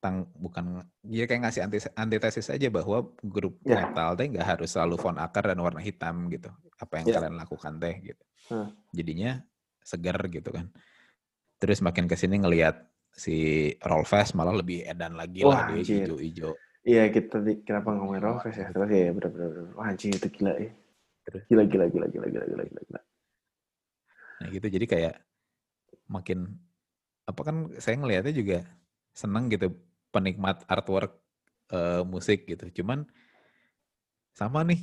tang bukan ya kayak ngasih anti antitesis aja bahwa grup Ya. metal teh nggak harus selalu font akar dan warna hitam gitu apa yang Ya. kalian lakukan teh gitu Hmm. jadinya segar gitu kan terus makin ke sini ngelihat si Rollfest malah lebih edan lagi Wah, lah dia anjir. hijau-hijau Iya kita di, kenapa ngomongin Rollfest ya? Terus ya bener-bener. Wah anjing itu gila ya. Terus? Gila gila gila gila gila gila gila. Nah gitu jadi kayak makin apa kan saya ngelihatnya juga seneng gitu penikmat artwork eh, musik gitu. Cuman sama nih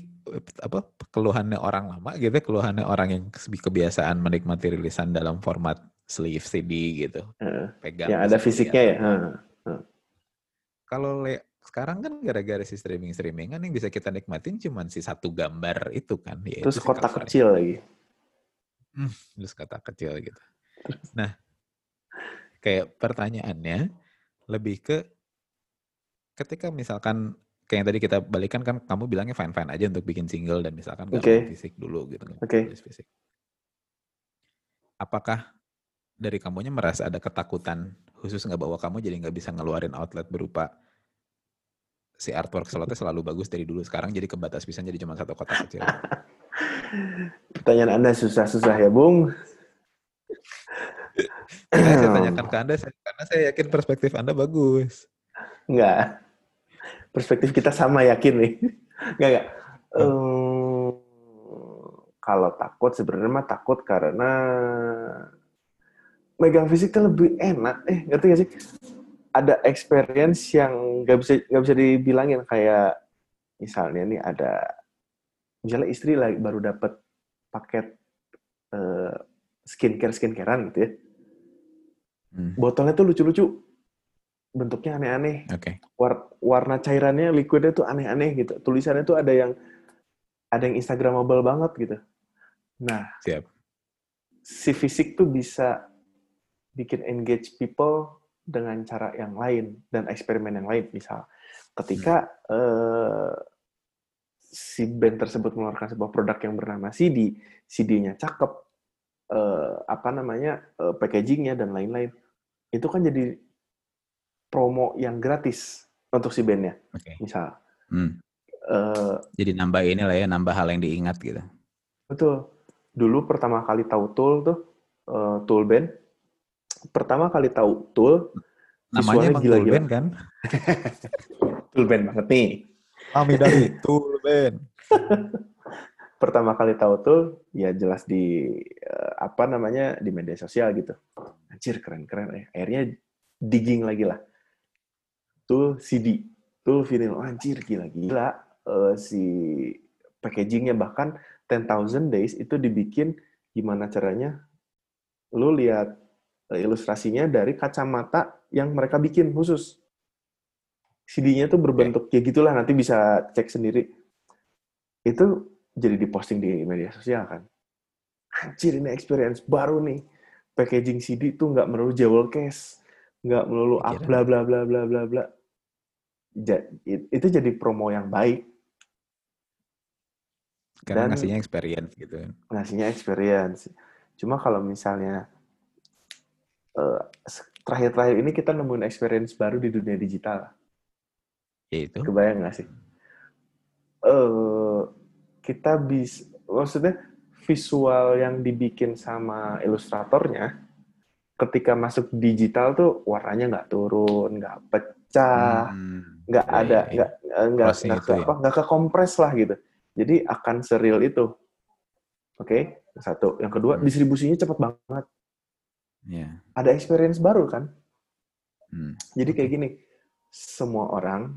apa keluhannya orang lama gitu, keluhannya orang yang kebiasaan menikmati rilisan dalam format sleeve CD gitu, Heeh. pegang. Yang ada fisiknya ya. Heeh. Kalau le- sekarang kan gara-gara si streaming streamingan yang bisa kita nikmatin cuman si satu gambar itu kan. yaitu Terus si kotak covernya. kecil lagi. terus kata kecil gitu. Nah, kayak pertanyaannya lebih ke ketika misalkan kayak yang tadi kita balikan kan kamu bilangnya fine fine aja untuk bikin single dan misalkan mau fisik dulu gitu Oke. tulis fisik. Apakah dari kamunya merasa ada ketakutan khusus nggak bahwa kamu jadi nggak bisa ngeluarin outlet berupa si artwork slotnya selalu bagus dari dulu sekarang jadi kebatas bisa jadi cuma satu kotak kecil. Pertanyaan Anda susah-susah ya, Bung. Saya tanyakan ke anda karena saya yakin perspektif anda bagus. Enggak. Perspektif kita sama yakin nih. Enggak, enggak. Ehm, kalau takut sebenarnya mah takut karena megang fisik tuh lebih enak. Eh, ngerti gak sih? Ada experience yang nggak bisa nggak bisa dibilangin kayak misalnya nih ada misalnya istri lagi baru dapat paket eh, skincare skincarean gitu ya. Hmm, Botolnya tuh lucu-lucu. Bentuknya aneh-aneh. Oke. war- warna cairannya liquidnya tuh aneh-aneh gitu. Tulisannya tuh ada yang ada yang instagramable banget gitu. Nah, Siap. si fisik tuh bisa bikin engage people dengan cara yang lain dan eksperimen yang lain. Misal, ketika eh, si band tersebut mengeluarkan sebuah produk yang bernama CD, CD-nya cakep, eh, apa namanya eh, packagingnya dan lain-lain, itu kan jadi promo yang gratis untuk si bandnya, Oke. misal. Hmm. Eh, Jadi nambah ini lah ya, nambah hal yang diingat gitu. betul. Dulu pertama kali tahu Tool tuh, eh, Tool band, pertama kali tahu Tool, Namanya emang gila-gila. Tool Band kan? Tool band banget nih. Kami dari Tool Band. pertama kali tahu tuh ya jelas di eh, apa namanya di media sosial gitu. Anjir keren-keren ya. Akhirnya digging lagi lah. Tuh CD, tuh vinyl. Oh, anjir gila-gila. Eh, si packagingnya bahkan 10,000 Days itu dibikin gimana caranya lu lihat eh, ilustrasinya dari kacamata yang mereka bikin khusus. CD-nya tuh berbentuk ya gitulah nanti bisa cek sendiri. Itu jadi diposting di media sosial kan. Anjir ini experience baru nih. Packaging CD tuh nggak melulu jewel case, nggak melulu ah, bla bla bla bla bla. Itu jadi promo yang baik, Karena Dan- ngasihnya experience gitu. ngasihnya experience. Cuma kalau misalnya eh, terakhir-terakhir ini kita nemuin experience baru di dunia digital. Ya itu. Kebayang nggak sih? Eh, kita bisa, maksudnya visual yang dibikin sama ilustratornya, ketika masuk digital tuh warnanya nggak turun, nggak pecah, Hmm, nggak ya, ada, ya, ya. nggak eh, nggak nggak ke ya. apa, nggak ke kompres lah gitu. Jadi akan seril itu. Oke, satu. Yang kedua, Hmm. distribusinya cepat banget. Ya. Ada experience baru kan? Hmm. Jadi kayak gini, semua orang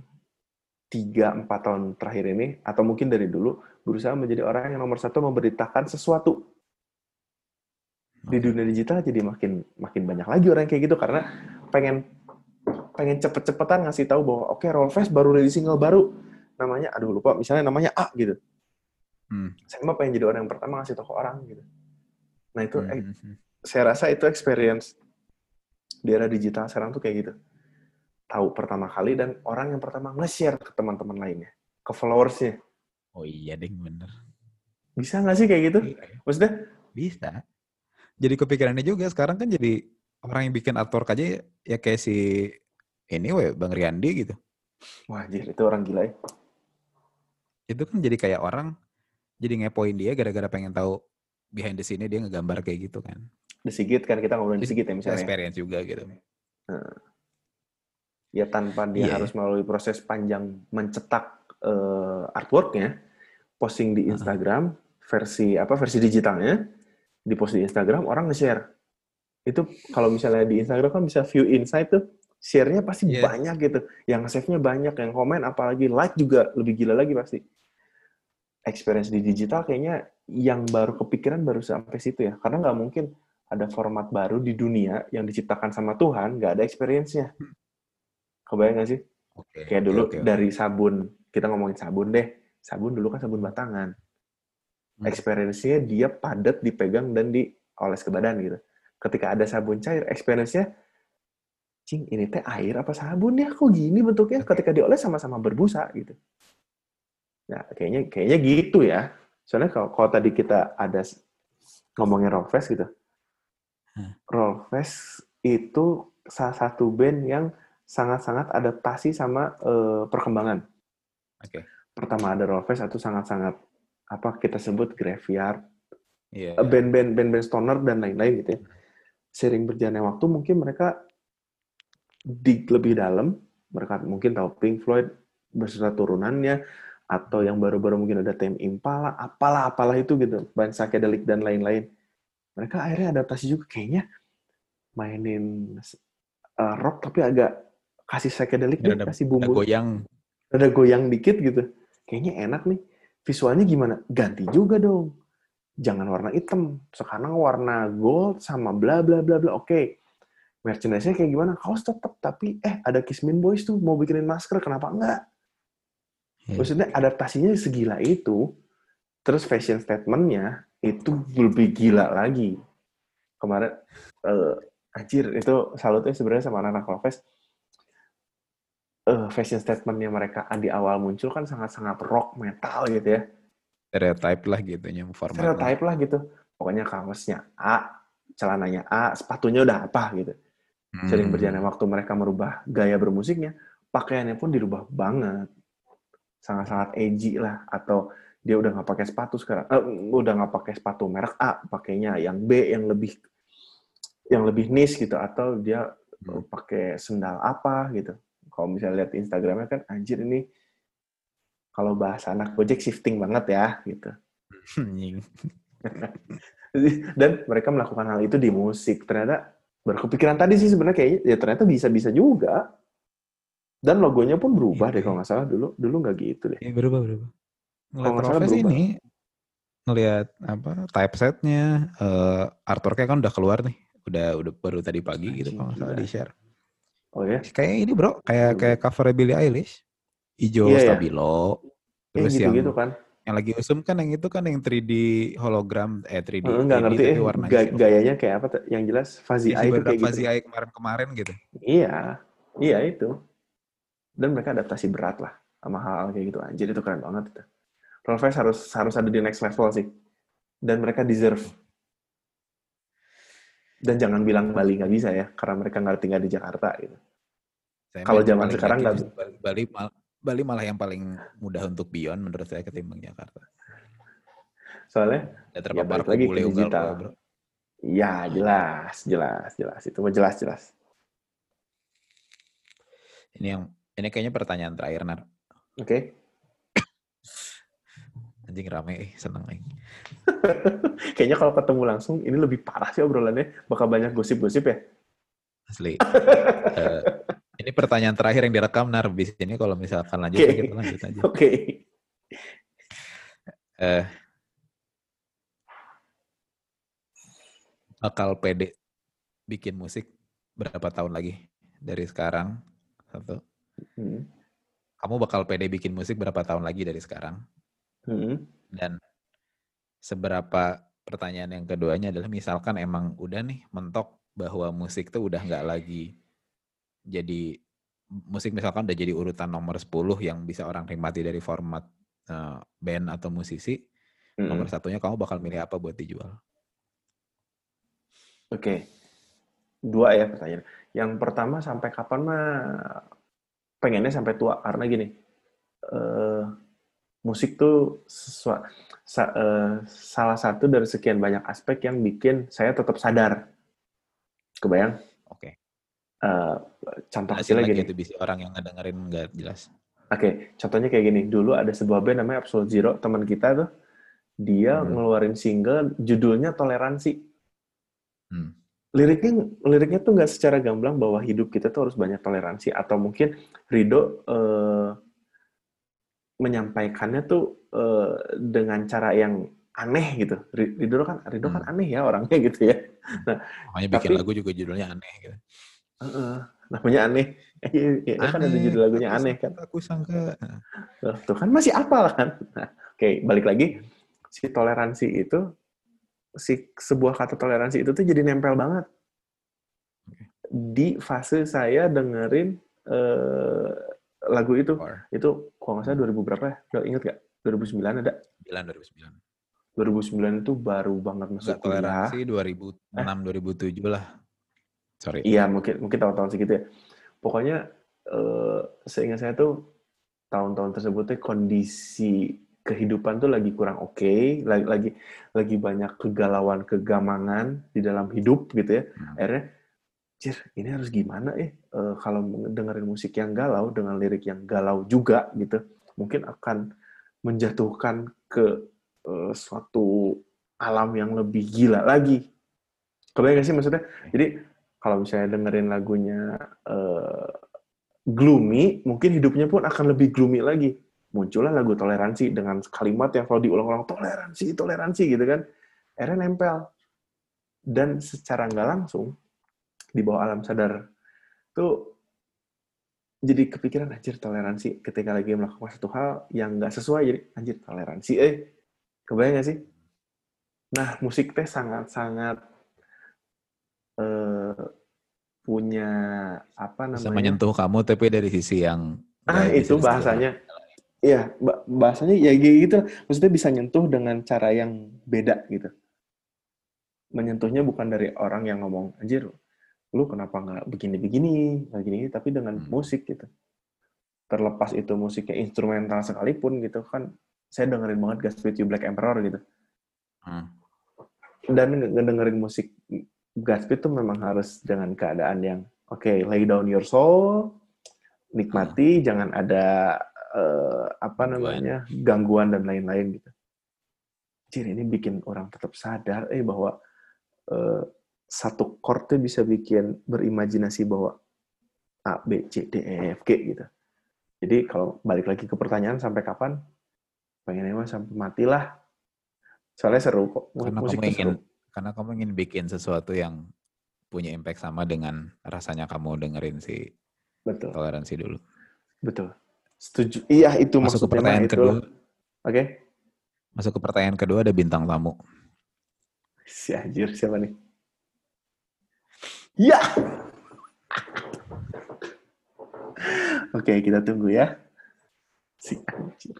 tiga empat tahun terakhir ini atau mungkin dari dulu berusaha menjadi orang yang nomor satu memberitakan sesuatu di dunia digital jadi makin makin banyak lagi orang kayak gitu karena pengen pengen cepet-cepetan ngasih tahu bahwa oke Rollfest baru rilis single baru namanya aduh lupa misalnya namanya A gitu Hmm. saya mah pengen jadi orang yang pertama ngasih tahu ke orang gitu nah itu eh, Hmm, hmm, saya rasa itu experience di era digital sekarang tuh kayak gitu. Tahu pertama kali dan orang yang pertama nge-share ke teman-teman lainnya, ke followersnya. Oh iya ding bener. Bisa nggak sih kayak gitu? Iya, Maksudnya, Bisa. Jadi kepikirannya juga sekarang kan jadi orang yang bikin artwork aja ya kayak si ini we Bang Riandi gitu. wah anjir, itu orang gila ya. Itu kan jadi kayak orang jadi ngepoin dia gara-gara pengen tahu behind the scene dia ngegambar kayak gitu kan. The Sigit kan, kita ngobrolin The Sigit ya misalnya. experience juga gitu. Ya tanpa dia Iya. harus melalui proses panjang mencetak eh, artworknya, posting di. Instagram, versi apa versi digitalnya, di post di Instagram, orang nge-share. Itu kalau misalnya di Instagram kan bisa view insight tuh, share-nya pasti Iya. banyak gitu. Yang save-nya banyak, yang komen apalagi like juga lebih gila lagi pasti. Experience di digital kayaknya yang baru kepikiran baru sampai situ ya. Karena nggak mungkin ada format baru di dunia yang diciptakan sama Tuhan, nggak ada experience-nya. Kebayang nggak sih? Oke. Kayak dulu oke, oke. dari sabun, kita ngomongin sabun deh. Sabun dulu kan sabun batangan. Hmm. Experience-nya dia padat, dipegang, dan dioles ke badan gitu. Ketika ada sabun cair, experience-nya, cing ini teh air apa sabun ya? Kok gini bentuknya? Ketika dioles sama-sama berbusa gitu. Nah, kayaknya kayaknya gitu ya. Soalnya kalau, kalau tadi kita ada ngomongin Rollfest gitu. Hah. Rollfest itu salah satu band yang sangat-sangat adaptasi sama eh, perkembangan. Oke. Pertama ada Rollfest itu sangat-sangat apa kita sebut graveyard, Iya. eh, band-band band-band stoner dan lain-lain gitu ya. Sering berjalannya waktu mungkin mereka dig lebih dalam, mereka mungkin tahu Pink Floyd beserta turunannya atau yang baru-baru mungkin ada Tame Impala, apalah apalah itu gitu, band psychedelic dan lain-lain. Mereka akhirnya adaptasi juga kayaknya mainin eh, rock tapi agak kasih psychedelic deh, Ada, kasih ada bumbu goyang. ada goyang dikit gitu. Kayaknya enak nih. Visualnya gimana? Ganti juga dong. Jangan warna hitam. Sekarang warna gold sama bla bla bla bla. Oke. Merchandise-nya kayak gimana? Kaos tetap. Tapi eh ada Kismin Boys tuh mau bikinin masker. Kenapa enggak? Iya. Maksudnya adaptasinya segila itu. Terus fashion statement-nya itu lebih gila lagi. Kemarin, eh, anjir itu salutnya sebenarnya sama anak-anak Rollfest. uh, fashion statementnya mereka di awal muncul kan sangat-sangat rock metal gitu ya. Stereotype lah gitu format. Stereotype lah gitu. Pokoknya kaosnya A, celananya A, sepatunya udah apa gitu. Hmm. Sering berjalannya waktu mereka merubah gaya bermusiknya, pakaiannya pun dirubah banget. Sangat-sangat edgy lah. Atau dia udah nggak pakai sepatu sekarang, uh, udah nggak pakai sepatu merek A, pakainya yang B yang lebih yang lebih niche gitu. Atau dia hmm. pakai sendal apa gitu. Kalau misalnya lihat Instagramnya kan, anjir ini kalau bahasa anak Gojek shifting banget ya gitu. Dan mereka melakukan hal itu di musik. Ternyata berkepikiran tadi sih sebenarnya kayaknya ya ternyata bisa-bisa juga. Dan logonya pun berubah iya, deh kalau nggak salah dulu. Dulu nggak gitu deh. Iya, berubah berubah. Ngeliat kalau salah ini ngelihat apa typesetnya uh, artworknya kan udah keluar nih udah udah baru tadi pagi Anjing, gitu kalau nggak salah di share oh ya kayak ini bro kayak kayak cover Billie Eilish hijau yeah, iya. stabilo yeah. terus gitu, yang gitu kan yang lagi usum kan yang itu kan yang 3D hologram eh 3D. Enggak ngerti eh ga gayanya kayak apa yang jelas Fuzzy Eye itu kayak gitu. Fuzzy Eye kemarin-kemarin gitu. Iya. Iya itu. Dan mereka adaptasi berat lah sama hal, -hal kayak gitu. Anjir itu keren banget itu. Rolls harus harus ada di next level sih. Dan mereka deserve. Dan jangan bilang Bali nggak bisa ya, karena mereka nggak tinggal di Jakarta gitu. Kalau zaman sekarang nggak Bali, Bali Bali malah yang paling mudah untuk beyond menurut saya ketimbang Jakarta. Soalnya ya terpapar ya lagi ke digital. Bro. Ya jelas, jelas, jelas. Itu mah jelas, jelas. Ini yang ini kayaknya pertanyaan terakhir, Nar. Oke. Okay. Anjing rame, eh, seneng nih. kayaknya kalau ketemu langsung ini lebih parah sih obrolannya. Bakal banyak gosip-gosip ya. Asli. uh, Ini pertanyaan terakhir yang direkam Narbis. Ini kalau misalkan lanjut, okay. kita lanjut aja. Oke. Okay. Uh, bakal pede bikin musik berapa tahun lagi dari sekarang? Satu. Hmm. Kamu bakal pede bikin musik berapa tahun lagi dari sekarang? Hmm. Dan seberapa pertanyaan yang keduanya adalah misalkan emang udah nih mentok bahwa musik tuh udah nggak lagi jadi musik misalkan udah jadi urutan nomor 10 yang bisa orang nikmati dari format uh, band atau musisi, mm-hmm. nomor satunya kamu bakal milih apa buat dijual? Oke, okay. dua ya pertanyaan. Yang pertama sampai kapan mah pengennya sampai tua karena gini, uh, musik tuh sesuatu sa, uh, salah satu dari sekian banyak aspek yang bikin saya tetap sadar. Kebayang? Uh, contoh kecil lagi itu bisa orang yang ngedengerin nggak jelas. Oke, okay, contohnya kayak gini. Dulu ada sebuah band namanya Absolute Zero, teman kita tuh, dia hmm. ngeluarin single judulnya Toleransi. Hmm. Liriknya liriknya tuh nggak secara gamblang bahwa hidup kita tuh harus banyak toleransi atau mungkin Rido uh, menyampaikannya tuh uh, dengan cara yang aneh gitu. Rido kan Rido kan hmm. kan aneh ya orangnya gitu ya. Nah, makanya bikin tapi, lagu juga judulnya aneh gitu. Uh, namanya aneh. aneh. kan ada judul lagunya aku aneh kan. Aku sangka. Tuh, tuh kan masih apa lah kan. Nah, Oke, okay, balik lagi. Si toleransi itu, si sebuah kata toleransi itu tuh jadi nempel banget. Di fase saya dengerin uh, lagu itu. Or. Itu kalau nggak salah 2000 berapa ya? Udah inget gak? 2009 ada? 9, 2009. 2009 itu baru banget masuk Gak toleransi 2006 eh? 2007 lah. Sorry. Iya, mungkin mungkin tahun-tahun segitu ya. Pokoknya uh, seingat saya tuh tahun-tahun tersebut tuh kondisi kehidupan tuh lagi kurang oke, okay, lagi lagi lagi banyak kegalauan, kegamangan di dalam hidup gitu ya. Hmm. Akhirnya, cir, ini harus gimana ya? Uh, kalau dengerin musik yang galau dengan lirik yang galau juga gitu, mungkin akan menjatuhkan ke uh, suatu alam yang lebih gila lagi. Kebayang gak sih maksudnya? Jadi kalau misalnya dengerin lagunya uh, gloomy, mungkin hidupnya pun akan lebih gloomy lagi. Muncullah lagu toleransi dengan kalimat yang kalau diulang-ulang toleransi, toleransi gitu kan. Akhirnya nempel. Dan secara nggak langsung di bawah alam sadar tuh jadi kepikiran anjir toleransi ketika lagi melakukan satu hal yang nggak sesuai jadi anjir toleransi eh kebayang gak sih nah musik teh sangat sangat uh, punya apa Bisa namanya? menyentuh kamu tapi dari sisi yang Ah, bisa itu bahasanya. Iya, ba- bahasanya ya gitu. Maksudnya bisa nyentuh dengan cara yang beda gitu. Menyentuhnya bukan dari orang yang ngomong, anjir, lu kenapa nggak begini-begini, nggak gini, tapi dengan Hmm. musik gitu. Terlepas itu musiknya instrumental sekalipun gitu kan, saya dengerin banget Godspeed You Black Emperor gitu. Hmm. Dan nge- ngedengerin musik Godspeed tuh memang harus dengan keadaan yang, oke, lay down your soul, nikmati, jangan ada eh, apa namanya gangguan dan lain-lain gitu. Ciri ini bikin orang tetap sadar eh bahwa eh, satu chord bisa bikin berimajinasi bahwa A, B, C, D, E, F, G gitu. Jadi kalau balik lagi ke pertanyaan sampai kapan? Pengennya mah sampai matilah. Soalnya seru kok. Karena Musik kamu tuh ingin seru. Karena kamu ingin bikin sesuatu yang punya impact sama dengan rasanya kamu dengerin si Betul, toleransi dulu. betul. Setuju. Iya, itu Masuk ke pertanyaan itu. kedua. Oke. Masuk ke pertanyaan kedua ada bintang tamu. Si anjir siapa nih? Ya. Oke, kita tunggu ya. Si anjir.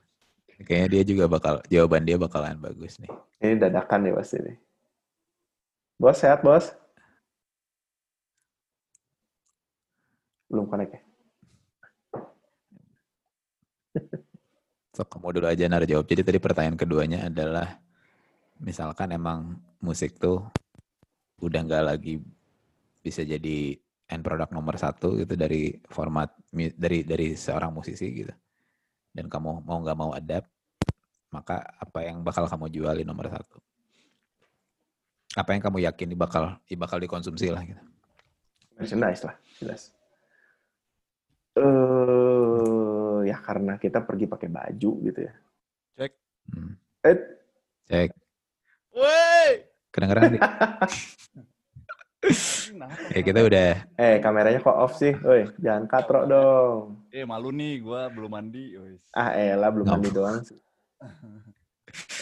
Kayaknya dia juga bakal jawaban dia bakalan bagus nih. Ini dadakan ya pasti nih. Bos sehat, Bos? Belum connect ya? So, kamu dulu aja Nar jawab. Jadi tadi pertanyaan keduanya adalah misalkan emang musik tuh udah nggak lagi bisa jadi end product nomor satu gitu dari format dari dari seorang musisi gitu dan kamu mau nggak mau adapt maka apa yang bakal kamu jualin nomor satu apa yang kamu yakin bakal bakal dikonsumsi lah gitu Merchandise lah, jelas. Eh, ya karena kita pergi pakai baju gitu ya. Hmm. Eh, cek Woi. kedengeran nih ya kita udah eh kameranya kok off sih? Woi, jangan katrok dong. Eh malu nih, gua belum mandi. Ah, elah belum Ngap. mandi doang sih.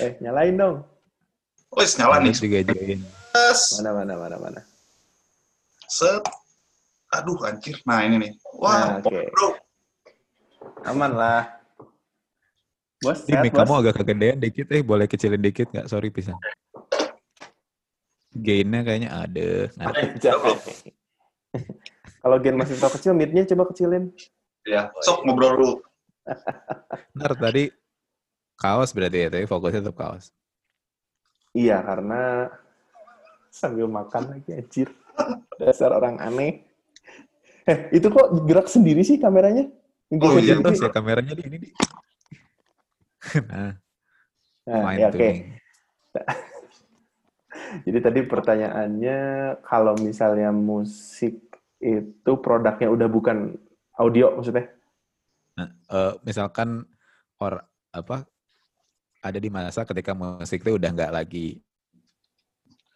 Eh, nyalain dong. Wes nyala nih. Yes. Mana mana mana mana. Set. Aduh anjir. Nah ini nih. Wah, Nah, bro. Aman lah. Bos, Ini mic kamu agak kegedean dikit, eh boleh kecilin dikit nggak? Sorry pisan. Gainnya kayaknya ada. Nah. Kalau gen masih terlalu kecil, mid-nya coba kecilin. Ya, sok ngobrol dulu. ntar tadi kaos berarti ya, tapi fokusnya tetap kaos. Iya, karena sambil makan lagi, anjir. Dasar orang aneh. Eh, itu kok gerak sendiri sih kameranya? Yang Oh, iya, terus ya kameranya di ini di. nah, Nah, ya, oke. Jadi tadi pertanyaannya, kalau misalnya musik itu produknya udah bukan audio maksudnya? Nah, eh, misalkan or apa ada di masa ketika musik itu udah nggak lagi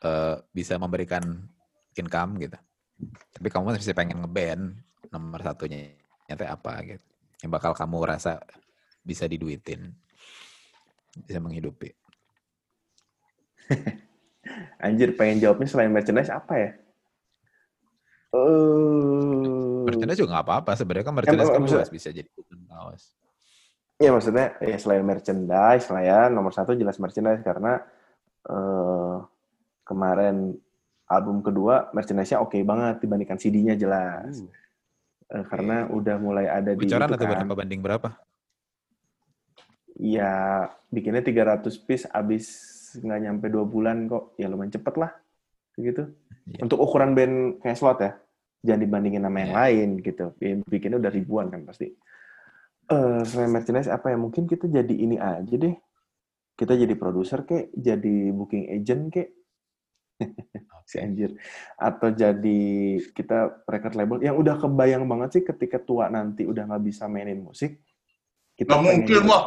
eh, bisa memberikan income gitu. Tapi kamu masih pengen ngeband nomor satunya nyata apa gitu. Yang bakal kamu rasa bisa diduitin. Bisa menghidupi. Anjir, pengen jawabnya selain merchandise apa ya? Eh, Merchandise juga nggak apa-apa. Sebenarnya kan merchandise kan maksudnya- luas bisa jadi kaos. Ya maksudnya ya selain merchandise lah ya nomor satu jelas merchandise karena eh, kemarin album kedua merchandise-nya oke banget dibandingkan CD-nya jelas Uh, Eh, karena udah mulai ada di itu atau kan. berapa banding berapa? Ya bikinnya 300 piece abis nggak nyampe dua bulan kok ya lumayan cepet lah gitu. Iya. Untuk ukuran band kayak slot ya jangan dibandingin sama yang Iya. lain gitu. Ya, Bikinnya udah ribuan kan pasti. Eh selain merchandise apa ya mungkin kita jadi ini aja deh. Kita jadi produser kek, jadi booking agent kek, si anjir. Atau jadi kita record label yang udah kebayang banget sih ketika tua nanti udah nggak bisa mainin musik. Kita Nggak mungkin mah.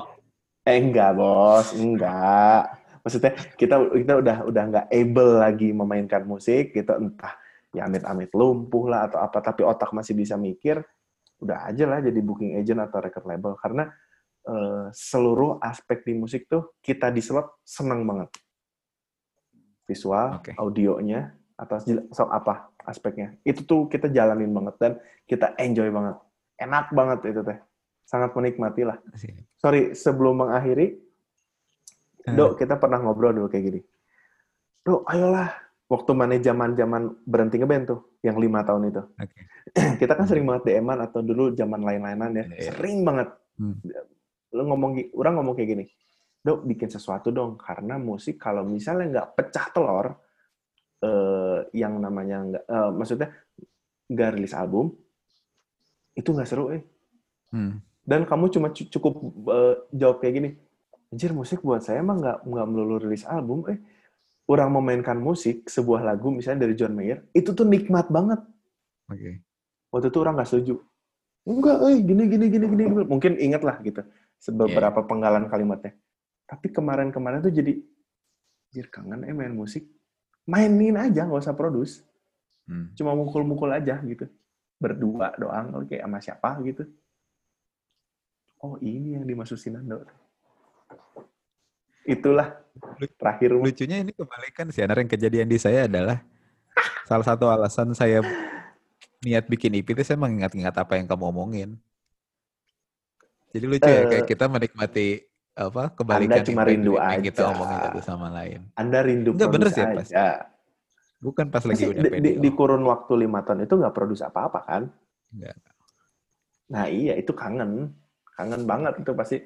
Eh enggak bos, enggak. Maksudnya kita kita udah udah nggak able lagi memainkan musik, kita entah ya amit-amit lumpuh lah atau apa, tapi otak masih bisa mikir, udah aja lah jadi booking agent atau record label karena eh, seluruh aspek di musik tuh kita di slot seneng banget. Visual, Oke. audionya, atau so apa aspeknya. Itu tuh kita jalanin banget dan kita enjoy banget. Enak banget itu teh. Sangat menikmati lah. Sorry, sebelum mengakhiri, Hmm. Dok, kita pernah ngobrol dulu kayak gini. Dok, ayolah. Waktu mana zaman-zaman berhenti ngeband tuh, yang lima tahun itu. Oke. kita kan sering banget DM-an atau dulu zaman lain-lainan ya. Iya, iya. Sering banget. Hmm. Lu ngomong, orang ngomong kayak gini. Dok, bikin sesuatu dong. Karena musik kalau misalnya nggak pecah telur, eh, yang namanya nggak, eh, maksudnya nggak rilis album, itu nggak seru eh. Hmm. Dan kamu cuma cu- cukup eh, jawab kayak gini, anjir musik buat saya emang nggak nggak melulu rilis album, eh orang memainkan musik sebuah lagu misalnya dari John Mayer, itu tuh nikmat banget. Oke. Waktu itu orang nggak setuju. Enggak, eh gini gini gini gini. Mungkin inget lah gitu beberapa penggalan kalimatnya. Tapi kemarin-kemarin tuh jadi, anjir kangen eh main musik. Mainin aja, nggak usah produce. Hmm. Cuma mukul-mukul aja gitu. Berdua doang, oke sama siapa gitu. Oh ini yang dimaksud Sinando. Itulah terakhir. Lucunya ini kebalikan sih. Yang kejadian di saya adalah salah satu alasan saya niat bikin IP itu saya mengingat-ingat apa yang kamu omongin. Jadi lucu ya, Eh, kayak kita menikmati apa kebalikan cuma impact rindu yang kita aja. omongin satu sama lain. Anda rindu Enggak, bener sih, pas. aja. Bukan pas lagi udah di, di, kurun waktu lima tahun itu nggak produce apa-apa kan? Nggak. Nah iya itu kangen, kangen banget itu pasti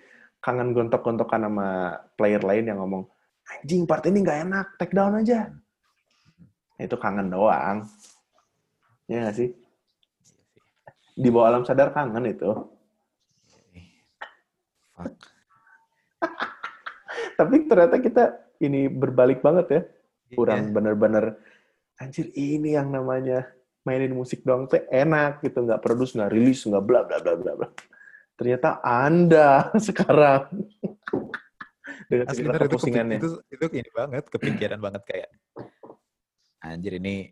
kangen gontok-gontokan sama player lain yang ngomong anjing part ini nggak enak, take down aja. Nah, itu kangen doang, ya nggak sih? Di bawah alam sadar kangen itu. Fuck. Tapi ternyata kita ini berbalik banget ya. Iya. Kurang bener-bener anjir ini yang namanya mainin musik doang tuh enak gitu, nggak produce, nggak rilis, nggak bla bla bla bla bla. Ternyata Anda sekarang. Dengan Asli bener itu, itu itu ini banget kepikiran banget kayak anjir ini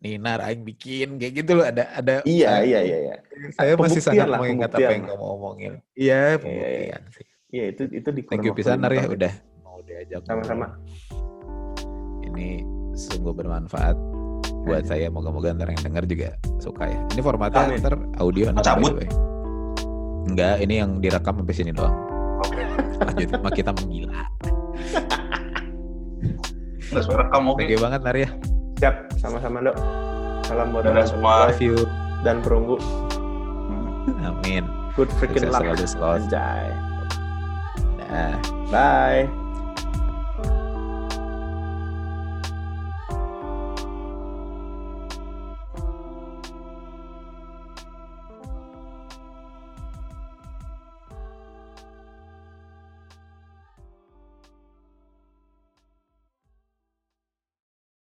Nina aing bikin kayak gitu loh. Ada ada Iya, iya, iya, iya. saya masih sangat lah, mengingat apa yang kamu omongin. Iya iya. pembuktian sih. Iya, itu itu di thank you waktu pisan lima Nar ya udah mau diajak Sama-sama. ini sungguh bermanfaat buat saya. Moga-moga ntar yang denger juga suka ya. Ini formatnya ntar audio ntar cabut? Enggak ini yang direkam sampai sini doang Oke. lanjut mah kita menggila suara kamu oke. thank you banget ya Siap, sama-sama dok. Salam buat Dadah teman-teman semua. love you dan perunggu. amin Good freaking luck. selalu selalu Anjay. Dah. Bye.